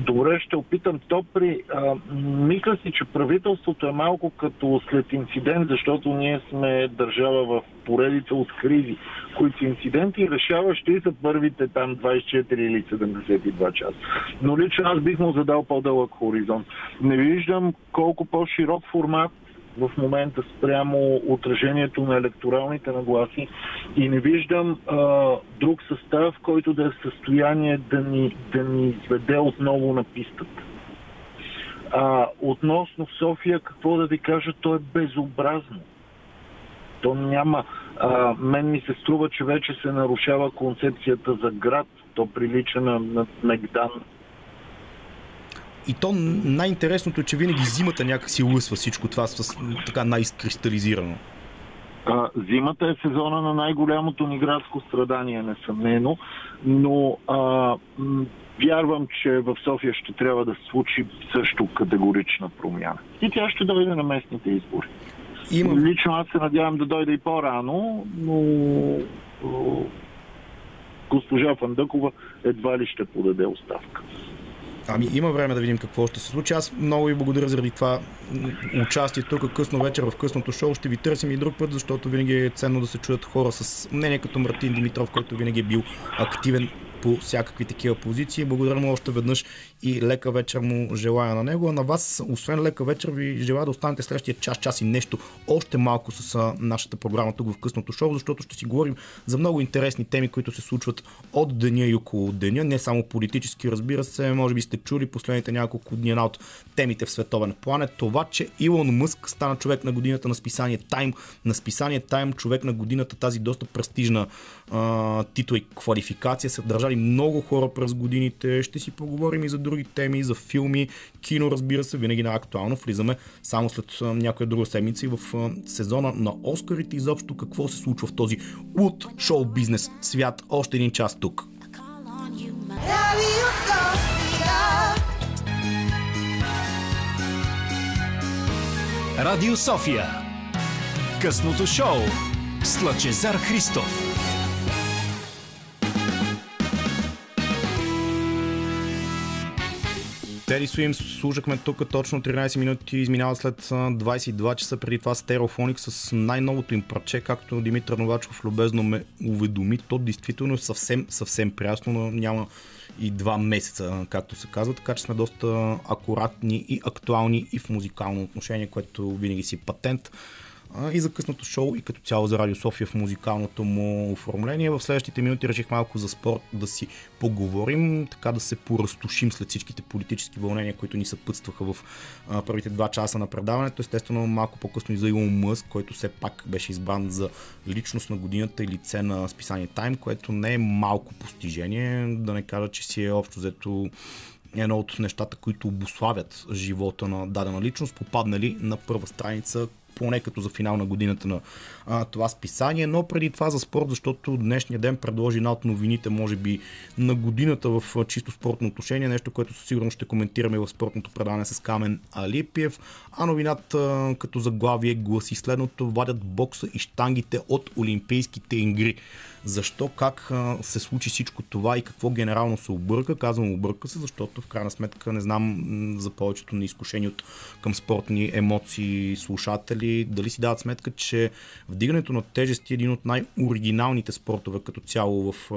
Speaker 3: добре, ще опитам то при... А, мисля си, че правителството е малко като след инцидент, защото ние сме държава в поредица от кризи, които са инциденти решаващи за първите там 24 или 72 часа. Но лично аз бих му задал по-дълъг хоризонт. Не виждам колко по-широк формат в момента спрямо отражението на електоралните нагласи и не виждам а, друг състав, който да е в състояние да ни, да ни изведе отново на пистата. А, относно София, какво да ви кажа, то е безобразно. То няма. А, мен ми се струва, че вече се нарушава концепцията за град – То прилича на, на Мегдан.
Speaker 1: И то най-интересното е, че винаги зимата някакси лъсва всичко това с така най-изкристализирано.
Speaker 3: А, зимата е сезона на най-голямото ни градско страдание, несъмнено, но а, м- вярвам, че в София ще трябва да случи също категорична промяна. И тя ще дойде на местните избори. Има... Лично аз се надявам да дойде и по-рано, но госпожа Фандъкова едва ли ще подаде оставка.
Speaker 1: Ами има време да видим какво ще се случи. Аз много ви благодаря заради това участие тук късно вечер в късното шоу. Ще ви търсим и друг път, защото винаги е ценно да се чуят хора с мнение като Мартин Димитров, който винаги е бил активен по всякакви такива позиции. Благодаря му още веднъж и лека вечер му желая на него. А на вас, освен лека вечер, ви желая да останете следващия час, час и нещо още малко с нашата програма тук в късното шоу, защото ще си говорим за много интересни теми, които се случват от деня и около деня. Не само политически, разбира се. Може би сте чули последните няколко дни една от темите в световен план е това, че Илон Мъск стана човек на годината на списание Time. На списание Time човек на годината тази доста престижна а, титла и квалификация са държали много хора през годините. Ще си поговорим и за други теми, за филми, кино, разбира се, винаги на актуално. Влизаме само след някоя друга седмица и в сезона на Оскарите. Изобщо какво се случва в този от шоу бизнес свят. Още един час тук.
Speaker 2: Радио София. Късното шоу с Лъчезар Христов.
Speaker 1: Теди Суим слушахме тук точно 13 минути, изминава след 22 часа преди това Стереофоник с най-новото им парче, както Димитър Новачков любезно ме уведоми. То действително е съвсем, съвсем прясно, но няма и два месеца, както се казва, така че сме доста акуратни и актуални и в музикално отношение, което винаги си патент и за късното шоу и като цяло за Радио София в музикалното му оформление. В следващите минути реших малко за спорт да си поговорим, така да се поразтушим след всичките политически вълнения, които ни съпътстваха в първите два часа на предаването. Естествено, малко по-късно и за Илон Мъск, който все пак беше избран за личност на годината и лице на списание Time, което не е малко постижение, да не кажа, че си е общо взето едно от нещата, които обославят живота на дадена личност, попаднали на първа страница поне като за финал на годината на а, това списание, но преди това за спорт, защото днешния ден предложи една от новините, може би на годината в чисто спортно отношение, нещо, което със сигурност ще коментираме в спортното предаване с Камен Алипиев, а новината като заглавие гласи следното, вадят бокса и штангите от Олимпийските игри. Защо, как се случи всичко това и какво генерално се обърка? Казвам обърка се, защото в крайна сметка не знам за повечето изкушени от към спортни емоции слушатели, дали си дават сметка, че вдигането на тежести е един от най-оригиналните спортове като цяло в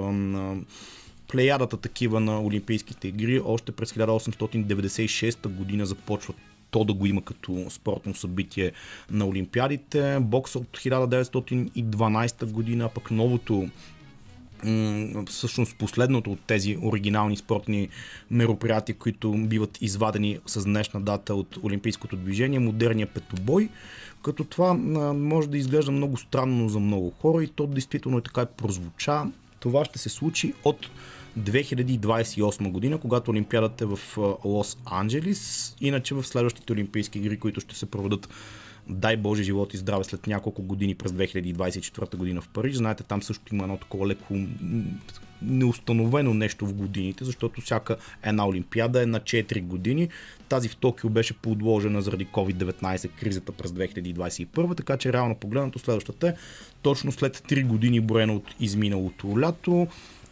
Speaker 1: плеядата такива на Олимпийските игри. Още през 1896 година започват то да го има като спортно събитие на Олимпиадите. Бокса от 1912 година, пък новото всъщност последното от тези оригинални спортни мероприятия, които биват извадени с днешна дата от Олимпийското движение, модерния петобой, като това може да изглежда много странно за много хора и то действително е така и прозвуча. Това ще се случи от 2028 година, когато Олимпиадата е в Лос Анджелис. Иначе в следващите Олимпийски игри, които ще се проведат дай Боже живот и здраве след няколко години през 2024 година в Париж. Знаете, там също има едно такова леко неустановено нещо в годините, защото всяка една Олимпиада е на 4 години. Тази в Токио беше подложена заради COVID-19 кризата през 2021, така че реално погледнато следващата е точно след 3 години броено от изминалото лято.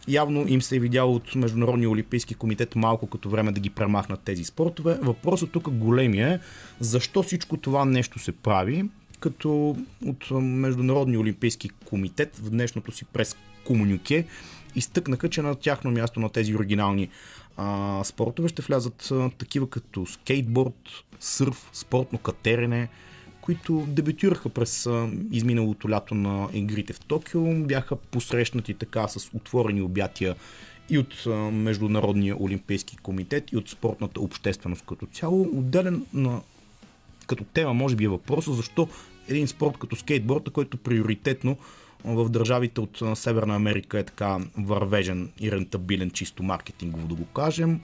Speaker 1: Явно им се е видяло от Международния олимпийски комитет малко като време да ги премахнат тези спортове. Въпросът тук големия е защо всичко това нещо се прави, като от Международния олимпийски комитет в днешното си прес комунике изтъкнаха, че на тяхно място на тези оригинални а, спортове ще влязат а, такива като скейтборд, сърф, спортно катерене, които дебютираха през изминалото лято на игрите в Токио, бяха посрещнати така с отворени обятия и от Международния олимпийски комитет, и от спортната общественост като цяло. Отделен на като тема може би е въпроса защо един спорт като скейтборда, който приоритетно в държавите от Северна Америка е така вървежен и рентабилен, чисто маркетингово да го кажем.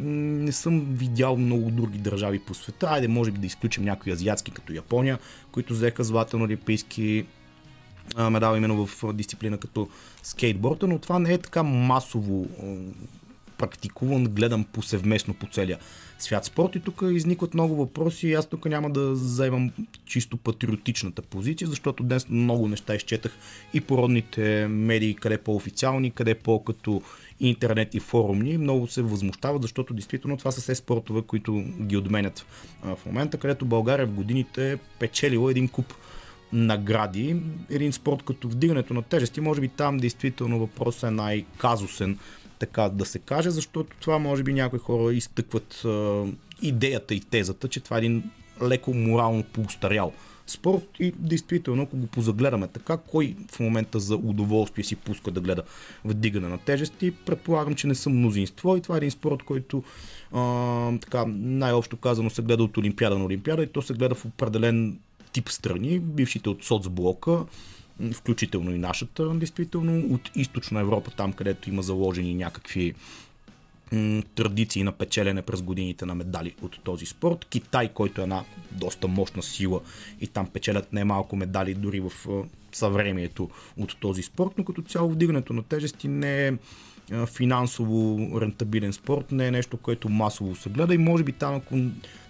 Speaker 1: Не съм видял много други държави по света. Айде, може би да изключим някои азиатски, като Япония, които взеха златен олимпийски медал именно в дисциплина като скейтборда, но това не е така масово практикуван, гледан повсеместно по целия свят спорт. И тук изникват много въпроси и аз тук няма да заемам чисто патриотичната позиция, защото днес много неща изчетах и породните медии, къде по-официални, къде по-като интернет и форумни, много се възмущават, защото действително това са все спортове, които ги отменят в момента, където България в годините е печелила един куп награди. Един спорт като вдигането на тежести, може би там действително въпросът е най-казусен, така да се каже, защото това може би някои хора изтъкват а, идеята и тезата, че това е един леко морално поустарял спорт и действително, ако го позагледаме така, кой в момента за удоволствие си пуска да гледа вдигане на тежести, предполагам, че не съм мнозинство и това е един спорт, който а, така, най-общо казано се гледа от Олимпиада на Олимпиада и то се гледа в определен тип страни, бившите от соцблока, включително и нашата, действително, от източна Европа, там където има заложени някакви традиции на печелене през годините на медали от този спорт. Китай, който е една доста мощна сила и там печелят немалко медали дори в съвремието от този спорт, но като цяло вдигането на тежести не е финансово рентабилен спорт, не е нещо, което масово се гледа и може би там, ако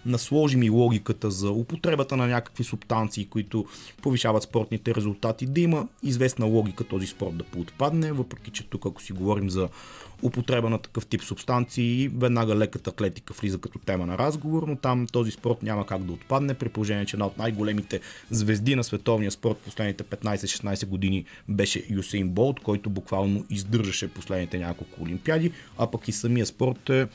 Speaker 1: насложим и логиката за употребата на някакви субстанции, които повишават спортните резултати, да има известна логика този спорт да поотпадне, въпреки че тук ако си говорим за употреба на такъв тип субстанции, веднага леката атлетика влиза като тема на разговор, но там този спорт няма как да отпадне, при положение, че една от най-големите звезди на световния спорт последните 15-16 години беше Юсейн Болт, който буквално издържаше последните няколко олимпиади, а пък и самия спорт е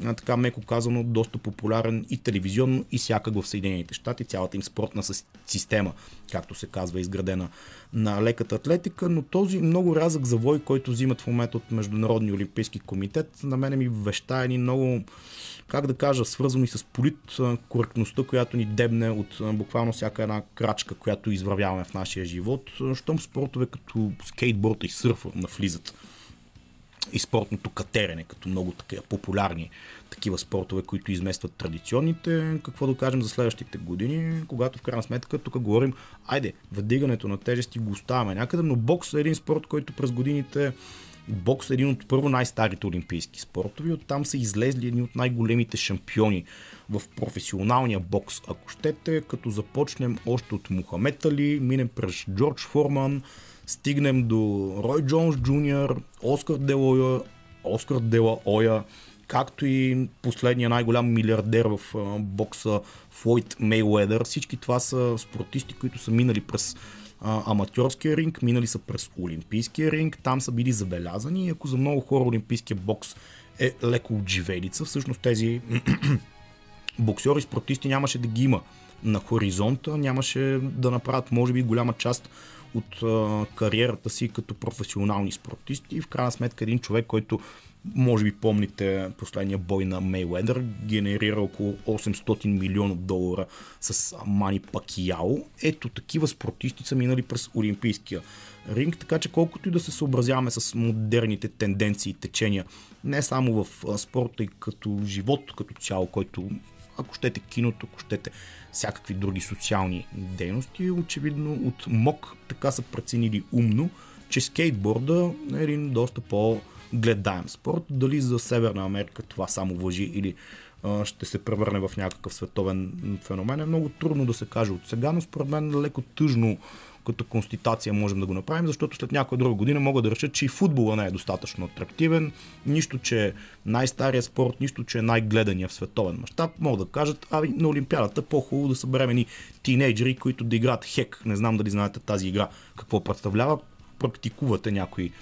Speaker 1: така меко казано, доста популярен и телевизионно, и сякак в Съединените щати. Цялата им спортна система, както се казва, изградена на леката атлетика, но този много рязък завой, който взимат в момента от Международния олимпийски комитет, на мене ми веща едни много как да кажа, свързани с полит коректността, която ни дебне от буквално всяка една крачка, която извървяваме в нашия живот. Щом спортове като скейтборд и сърфа навлизат и спортното катерене, като много такива популярни такива спортове, които изместват традиционните. Какво да кажем за следващите години, когато в крайна сметка тук говорим, айде, въдигането на тежести го оставяме някъде, но бокс е един спорт, който през годините бокс е един от първо най-старите олимпийски спортове. Оттам са излезли едни от най-големите шампиони в професионалния бокс, ако щете, като започнем още от Мухамед Али, минем през Джордж Форман, стигнем до Рой Джонс Джуниор, Оскар Делоя, Оскар Дела Оя, както и последния най-голям милиардер в бокса Флойд Мейуедър. Всички това са спортисти, които са минали през аматьорския ринг, минали са през олимпийския ринг, там са били забелязани и ако за много хора олимпийския бокс е леко отживелица, всъщност тези <clears throat> боксери, спортисти нямаше да ги има на хоризонта, нямаше да направят може би голяма част от а, кариерата си като професионални спортисти и в крайна сметка един човек, който може би помните последния бой на Мейуедър, генерира около 800 милиона долара с Мани Пакияо. Ето такива спортисти са минали през Олимпийския ринг, така че колкото и да се съобразяваме с модерните тенденции и течения, не само в спорта и като живот като цяло, който ако щете киното, ако щете всякакви други социални дейности, очевидно от МОК така са преценили умно, че скейтборда е един доста по- гледаем спорт. Дали за Северна Америка това само въжи или ще се превърне в някакъв световен феномен е много трудно да се каже от сега, но според мен леко тъжно като констатация можем да го направим, защото след някоя друга година могат да решат, че и футбола не е достатъчно атрактивен, нищо, че е най-стария спорт, нищо, че е най-гледания в световен мащаб, могат да кажат, ами на Олимпиадата по-хубаво да съберем ни тинейджери, които да играят хек. Не знам дали знаете тази игра какво представлява. Практикувате някои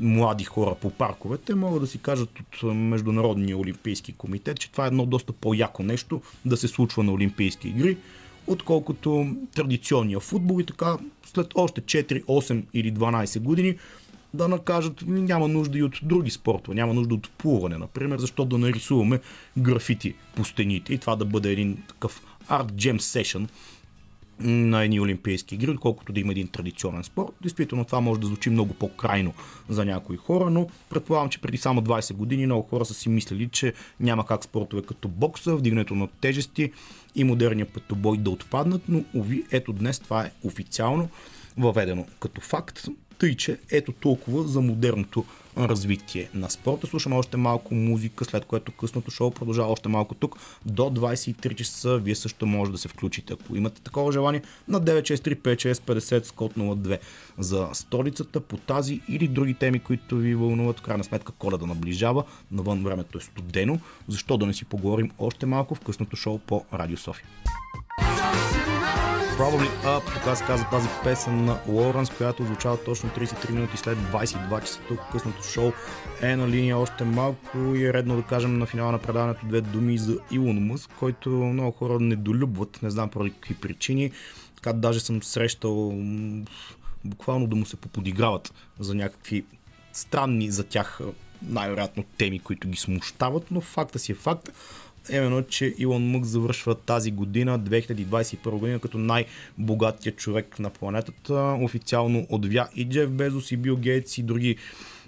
Speaker 1: млади хора по парковете, могат да си кажат от Международния олимпийски комитет, че това е едно доста по-яко нещо да се случва на Олимпийски игри, отколкото традиционния футбол и така след още 4, 8 или 12 години да накажат, няма нужда и от други спортове, няма нужда от плуване, например, защо да нарисуваме графити по стените и това да бъде един такъв арт джем сешън, на едни олимпийски игри, отколкото да има един традиционен спорт. Действително това може да звучи много по-крайно за някои хора, но предполагам, че преди само 20 години много хора са си мислили, че няма как спортове като бокса, вдигането на тежести и модерния пътобой да отпаднат, но уви, ето днес това е официално въведено като факт. Тъй, че ето толкова за модерното развитие на спорта. Слушаме още малко музика, след което късното шоу продължава още малко тук. До 23 часа вие също може да се включите, ако имате такова желание, на 9635650 с код 02 за столицата по тази или други теми, които ви вълнуват. В крайна сметка коледа наближава, навън времето е студено. Защо да не си поговорим още малко в късното шоу по Радио София? Probably Up, така се казва тази песен на Лоренс, която звучава точно 33 минути след 22 часа тук. Късното шоу е на линия още малко и е редно да кажем на финала на предаването две думи за Илон Мъск, който много хора недолюбват, не знам поради какви причини. Така даже съм срещал буквално да му се поподиграват за някакви странни за тях най-вероятно теми, които ги смущават, но факта си е факт именно, че Илон Мък завършва тази година, 2021 година, като най-богатия човек на планетата. Официално отвя и Джеф Безос, и Бил Гейтс, и други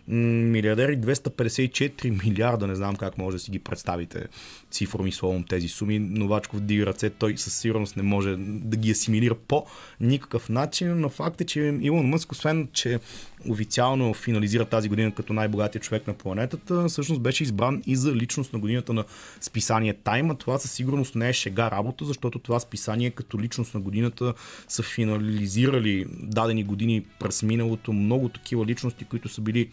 Speaker 1: милиардери, 254 милиарда, не знам как може да си ги представите цифром и словом тези суми. Новачков дига ръце, той със сигурност не може да ги асимилира по никакъв начин, но факт е, че Илон Мъск, освен, че официално финализира тази година като най-богатия човек на планетата, всъщност беше избран и за личност на годината на списание Тайма. Това със сигурност не е шега работа, защото това списание като личност на годината са финализирали дадени години през миналото много такива личности, които са били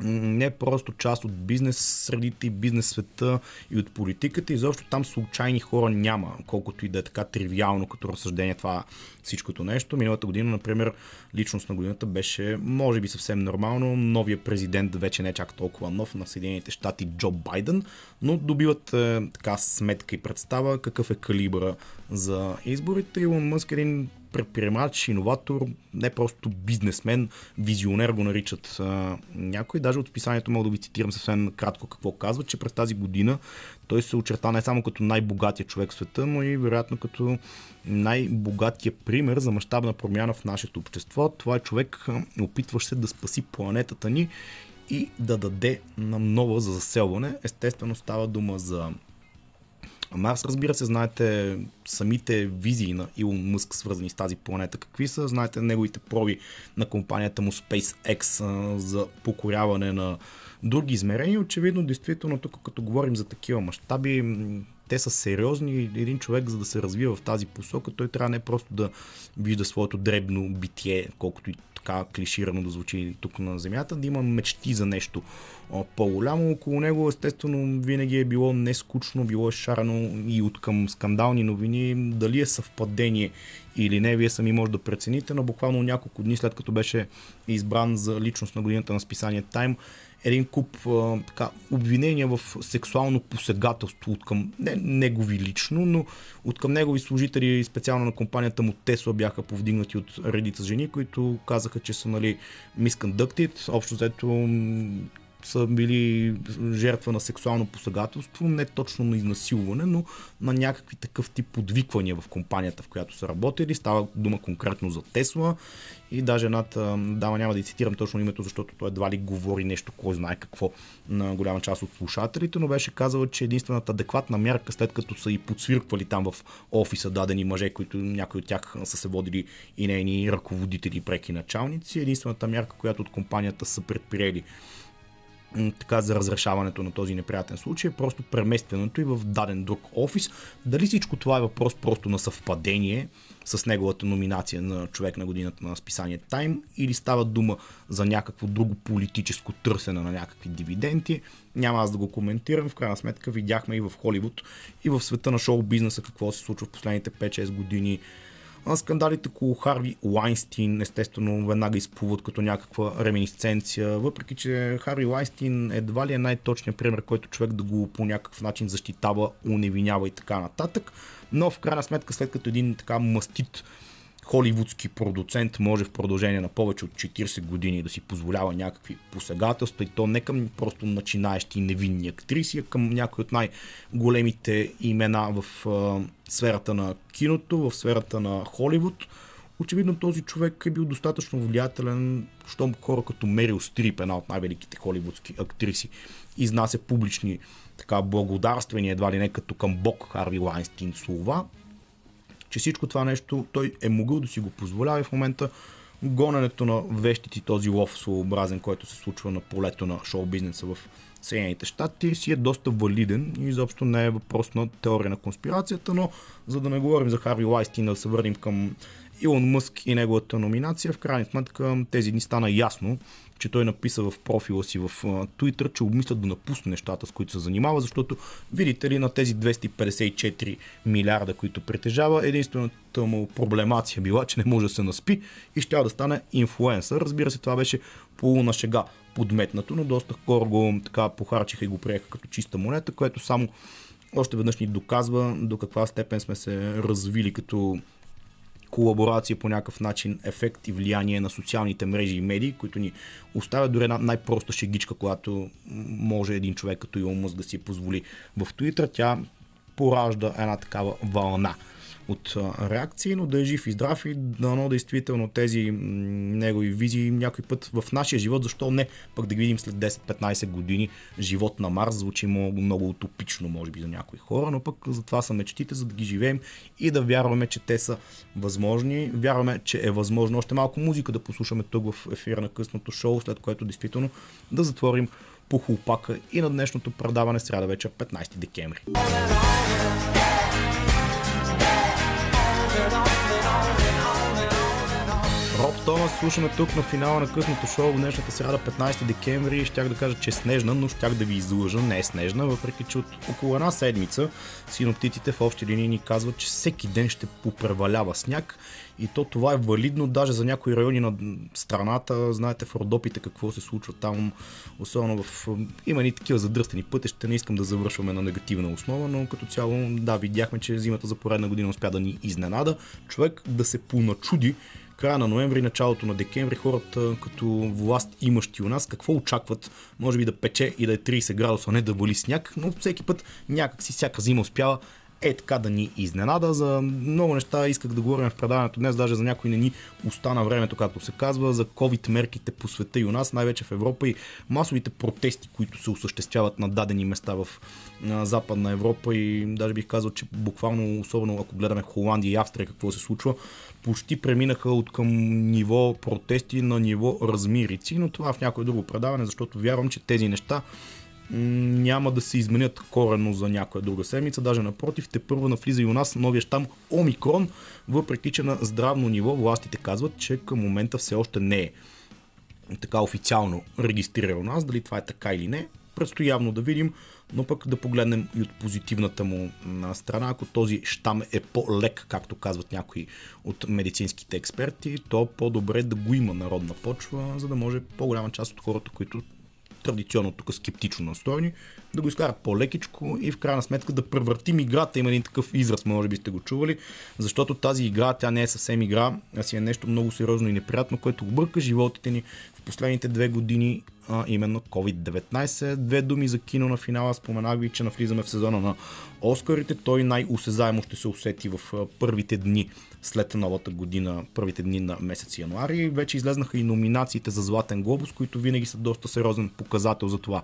Speaker 1: не просто част от бизнес средите и бизнес света и от политиката. И защо там случайни хора няма, колкото и да е така тривиално като разсъждение това всичкото нещо. Миналата година, например, личност на годината беше, може би съвсем нормално, новия президент вече не е чак толкова нов на Съединените щати Джо Байден, но добиват е, така сметка и представа какъв е калибра за изборите. Илон Мъск е един предприемач, иноватор, не просто бизнесмен, визионер го наричат а, някой. Даже от списанието мога да ви цитирам съвсем кратко какво казва, че през тази година той се очерта не само като най-богатия човек в света, но и вероятно като най-богатия пример за мащабна промяна в нашето общество. Това е човек, опитващ се да спаси планетата ни и да даде нам нова за заселване. Естествено става дума за Марс, разбира се, знаете самите визии на Илон Мъск, свързани с тази планета, какви са. Знаете неговите проби на компанията му SpaceX а, за покоряване на други измерения. Очевидно, действително, тук като говорим за такива мащаби, те са сериозни. Един човек, за да се развива в тази посока, той трябва не просто да вижда своето дребно битие, колкото и така клиширано да звучи тук на Земята, да има мечти за нещо по-голямо. Около него, естествено, винаги е било нескучно, било е шарено и от към скандални новини. Дали е съвпадение или не, вие сами може да прецените, но буквално няколко дни след като беше избран за личност на годината на списание Time, един куп а, така, обвинения в сексуално посегателство от към не негови лично, но от към негови служители, специално на компанията му Тесла, бяха повдигнати от редица жени, които казаха, че са нали, misconducted. Общо взето са били жертва на сексуално посегателство, не точно на изнасилване, но на някакви такъв тип подвиквания в компанията, в която са работили. Става дума конкретно за Тесла и даже едната дама, няма да и цитирам точно името, защото той едва ли говори нещо, кой знае какво на голяма част от слушателите, но беше казала, че единствената адекватна мярка, след като са и подсвирквали там в офиса дадени мъже, които някои от тях са се водили и нейни ръководители, преки началници, единствената мярка, която от компанията са предприели така за разрешаването на този неприятен случай, е просто преместването и в даден друг офис. Дали всичко това е въпрос просто на съвпадение с неговата номинация на човек на годината на списание Time или става дума за някакво друго политическо търсене на някакви дивиденти. Няма аз да го коментирам. В крайна сметка видяхме и в Холивуд, и в света на шоу бизнеса какво се случва в последните 5-6 години Скандалите около Харви Лайнстин естествено веднага изплуват като някаква реминисценция, въпреки че Харви Лайнстин едва ли е най-точният пример, който човек да го по някакъв начин защитава, уневинява и така нататък. Но в крайна сметка, след като един така мастит холивудски продуцент може в продължение на повече от 40 години да си позволява някакви посегателства и то не към просто начинаещи невинни актриси, а към някои от най-големите имена в а, сферата на киното, в сферата на Холивуд. Очевидно този човек е бил достатъчно влиятелен, щом хора като Мерил Стрип, една от най-великите холивудски актриси, изнася публични така благодарствени, едва ли не като към Бог Харви Лайнстин слова, че всичко това нещо той е могъл да си го позволява и в момента гоненето на вещици, този лов своеобразен, който се случва на полето на шоу-бизнеса в Съединените щати, си е доста валиден и изобщо не е въпрос на теория на конспирацията, но за да не говорим за Харви Лайстин, да се върнем към Илон Мъск и неговата номинация, в крайна сметка тези дни стана ясно, че той написа в профила си в Twitter, че обмислят да напусне нещата, с които се занимава, защото, видите ли, на тези 254 милиарда, които притежава, единствената му проблемация била, че не може да се наспи и ще да стане инфлуенсър. Разбира се, това беше полуна шега подметнато, но доста хора го така похарчиха и го приеха като чиста монета, което само още веднъж ни доказва до каква степен сме се развили като колаборация по някакъв начин, ефект и влияние на социалните мрежи и медии, които ни оставят дори една най-проста шегичка, която може един човек като Илон Мъск да си позволи. В Twitter, тя поражда една такава вълна от реакции, но да е жив и здрав и дано действително тези негови визии някой път в нашия живот, защо не, пък да ги видим след 10-15 години живот на Марс, звучи много, много утопично, може би, за някои хора, но пък за това са мечтите, за да ги живеем и да вярваме, че те са възможни. Вярваме, че е възможно още малко музика да послушаме тук в ефира на късното шоу, след което действително да затворим по хлопака и на днешното предаване сряда вечер 15 декември. Томас слушаме тук на финала на късното шоу в днешната сряда 15 декември. Щях да кажа, че е снежна, но щях да ви излъжа. Не е снежна, въпреки че от около една седмица синоптиците в общи линии ни казват, че всеки ден ще попревалява сняг и то това е валидно даже за някои райони на страната. Знаете в Родопите какво се случва там, особено в... Има и такива задръстени пътища, не искам да завършваме на негативна основа, но като цяло, да, видяхме, че зимата за поредна година успя да ни изненада. Човек да се поначуди края на ноември, началото на декември, хората като власт имащи у нас, какво очакват? Може би да пече и да е 30 градуса, не да вали сняг, но всеки път някак си всяка зима успява е така да ни изненада. За много неща исках да говорим в предаването днес, даже за някой не ни остана времето, както се казва, за COVID мерките по света и у нас, най-вече в Европа и масовите протести, които се осъществяват на дадени места в на Западна Европа и даже бих казал, че буквално, особено ако гледаме Холандия и Австрия, какво се случва, почти преминаха от към ниво протести на ниво размирици, но това в някое друго предаване, защото вярвам, че тези неща няма да се изменят корено за някоя друга седмица. Даже напротив, те първо навлиза и у нас новия щам Омикрон, въпреки че на здравно ниво властите казват, че към момента все още не е така официално регистрирал нас. Дали това е така или не, предстои явно да видим, но пък да погледнем и от позитивната му страна. Ако този щам е по-лек, както казват някои от медицинските експерти, то по-добре да го има народна почва, за да може по-голяма част от хората, които традиционно тук скептично настроени, да го изкарат по-лекичко и в крайна сметка да превъртим играта. Има един такъв израз, може би сте го чували, защото тази игра, тя не е съвсем игра, а си е нещо много сериозно и неприятно, което обърка животите ни в последните две години, а именно COVID-19. Две думи за кино на финала. Споменах ви, че навлизаме в сезона на Оскарите. Той най-осезаемо ще се усети в първите дни след новата година, първите дни на месец януари. Вече излезнаха и номинациите за Златен глобус, които винаги са доста сериозен показател за това,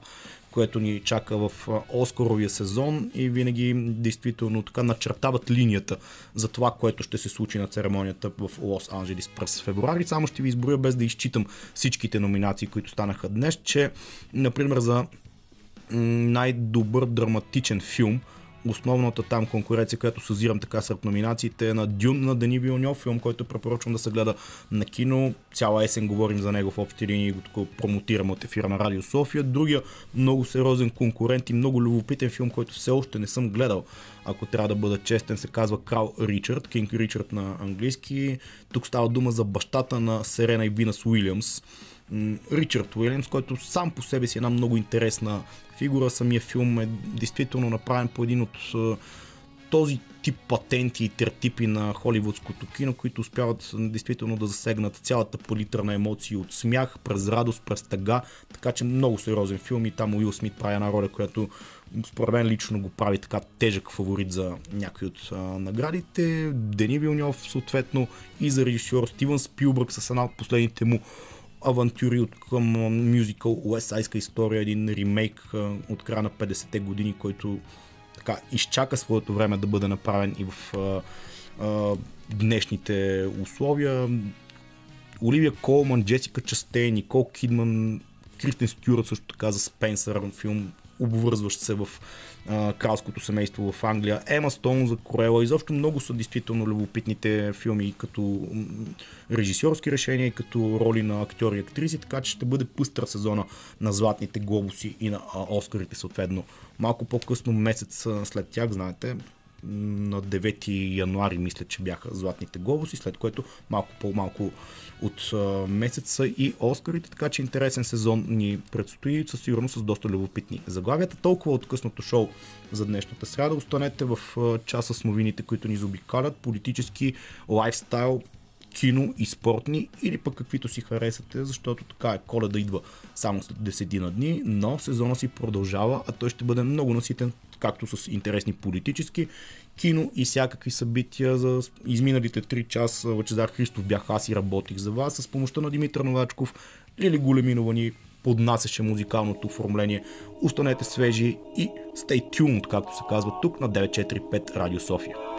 Speaker 1: което ни чака в Оскаровия сезон и винаги действително така начертават линията за това, което ще се случи на церемонията в Лос Анджелис през февруари. Само ще ви изброя без да изчитам всичките номинации, които станаха днес, че например за най-добър драматичен филм – основната там конкуренция, която съзирам така сред номинациите е на Дюн на Дени Вилньов, филм, който препоръчвам да се гледа на кино. Цяла есен говорим за него в общи линии и го промотирам от ефира на Радио София. Другия много сериозен конкурент и много любопитен филм, който все още не съм гледал, ако трябва да бъда честен, се казва Крал Ричард, Кинг Ричард на английски. Тук става дума за бащата на Серена и Винас Уилямс. Ричард Уилямс, който сам по себе си е една много интересна фигура. Самия филм е действително направен по един от този тип патенти и тертипи на холивудското кино, които успяват действително да засегнат цялата палитра на емоции от смях, през радост, през тъга, така че много сериозен филм и там Уил Смит прави една роля, която според мен лично го прави така тежък фаворит за някои от а, наградите. Дени Вилньов съответно и за режисьор Стивън Спилбърг с една от последните му авантюри от към мюзикъл Уесайска история, един ремейк от края на 50-те години, който така изчака своето време да бъде направен и в а, а, днешните условия. Оливия Колман, Джесика Частей, Никол Кидман, Кристен Стюарт също така за Спенсър, филм обвързващ се в кралското семейство в Англия. Ема Стоун за Корела. Изобщо много са действително любопитните филми като режисьорски решения и като роли на актьори и актриси, така че ще бъде пъстра сезона на Златните глобуси и на Оскарите съответно. Малко по-късно месец след тях, знаете, на 9 януари мисля, че бяха Златните глобуси, след което малко по-малко от а, месеца и Оскарите, така че интересен сезон ни предстои, със сигурност с доста любопитни заглавията. Толкова от късното шоу за днешната сряда. Останете в часа с новините, които ни заобикалят, политически, лайфстайл, кино и спортни или пък каквито си харесате, защото така е коледа идва само след 10 на дни, но сезона си продължава, а той ще бъде много наситен както с интересни политически, кино и всякакви събития за изминалите 3 часа. Лъчезар Христов бях аз и работих за вас с помощта на Димитър Новачков. Лили Големинова ни поднасяше музикалното оформление. Останете свежи и stay tuned, както се казва тук на 945 Радио София.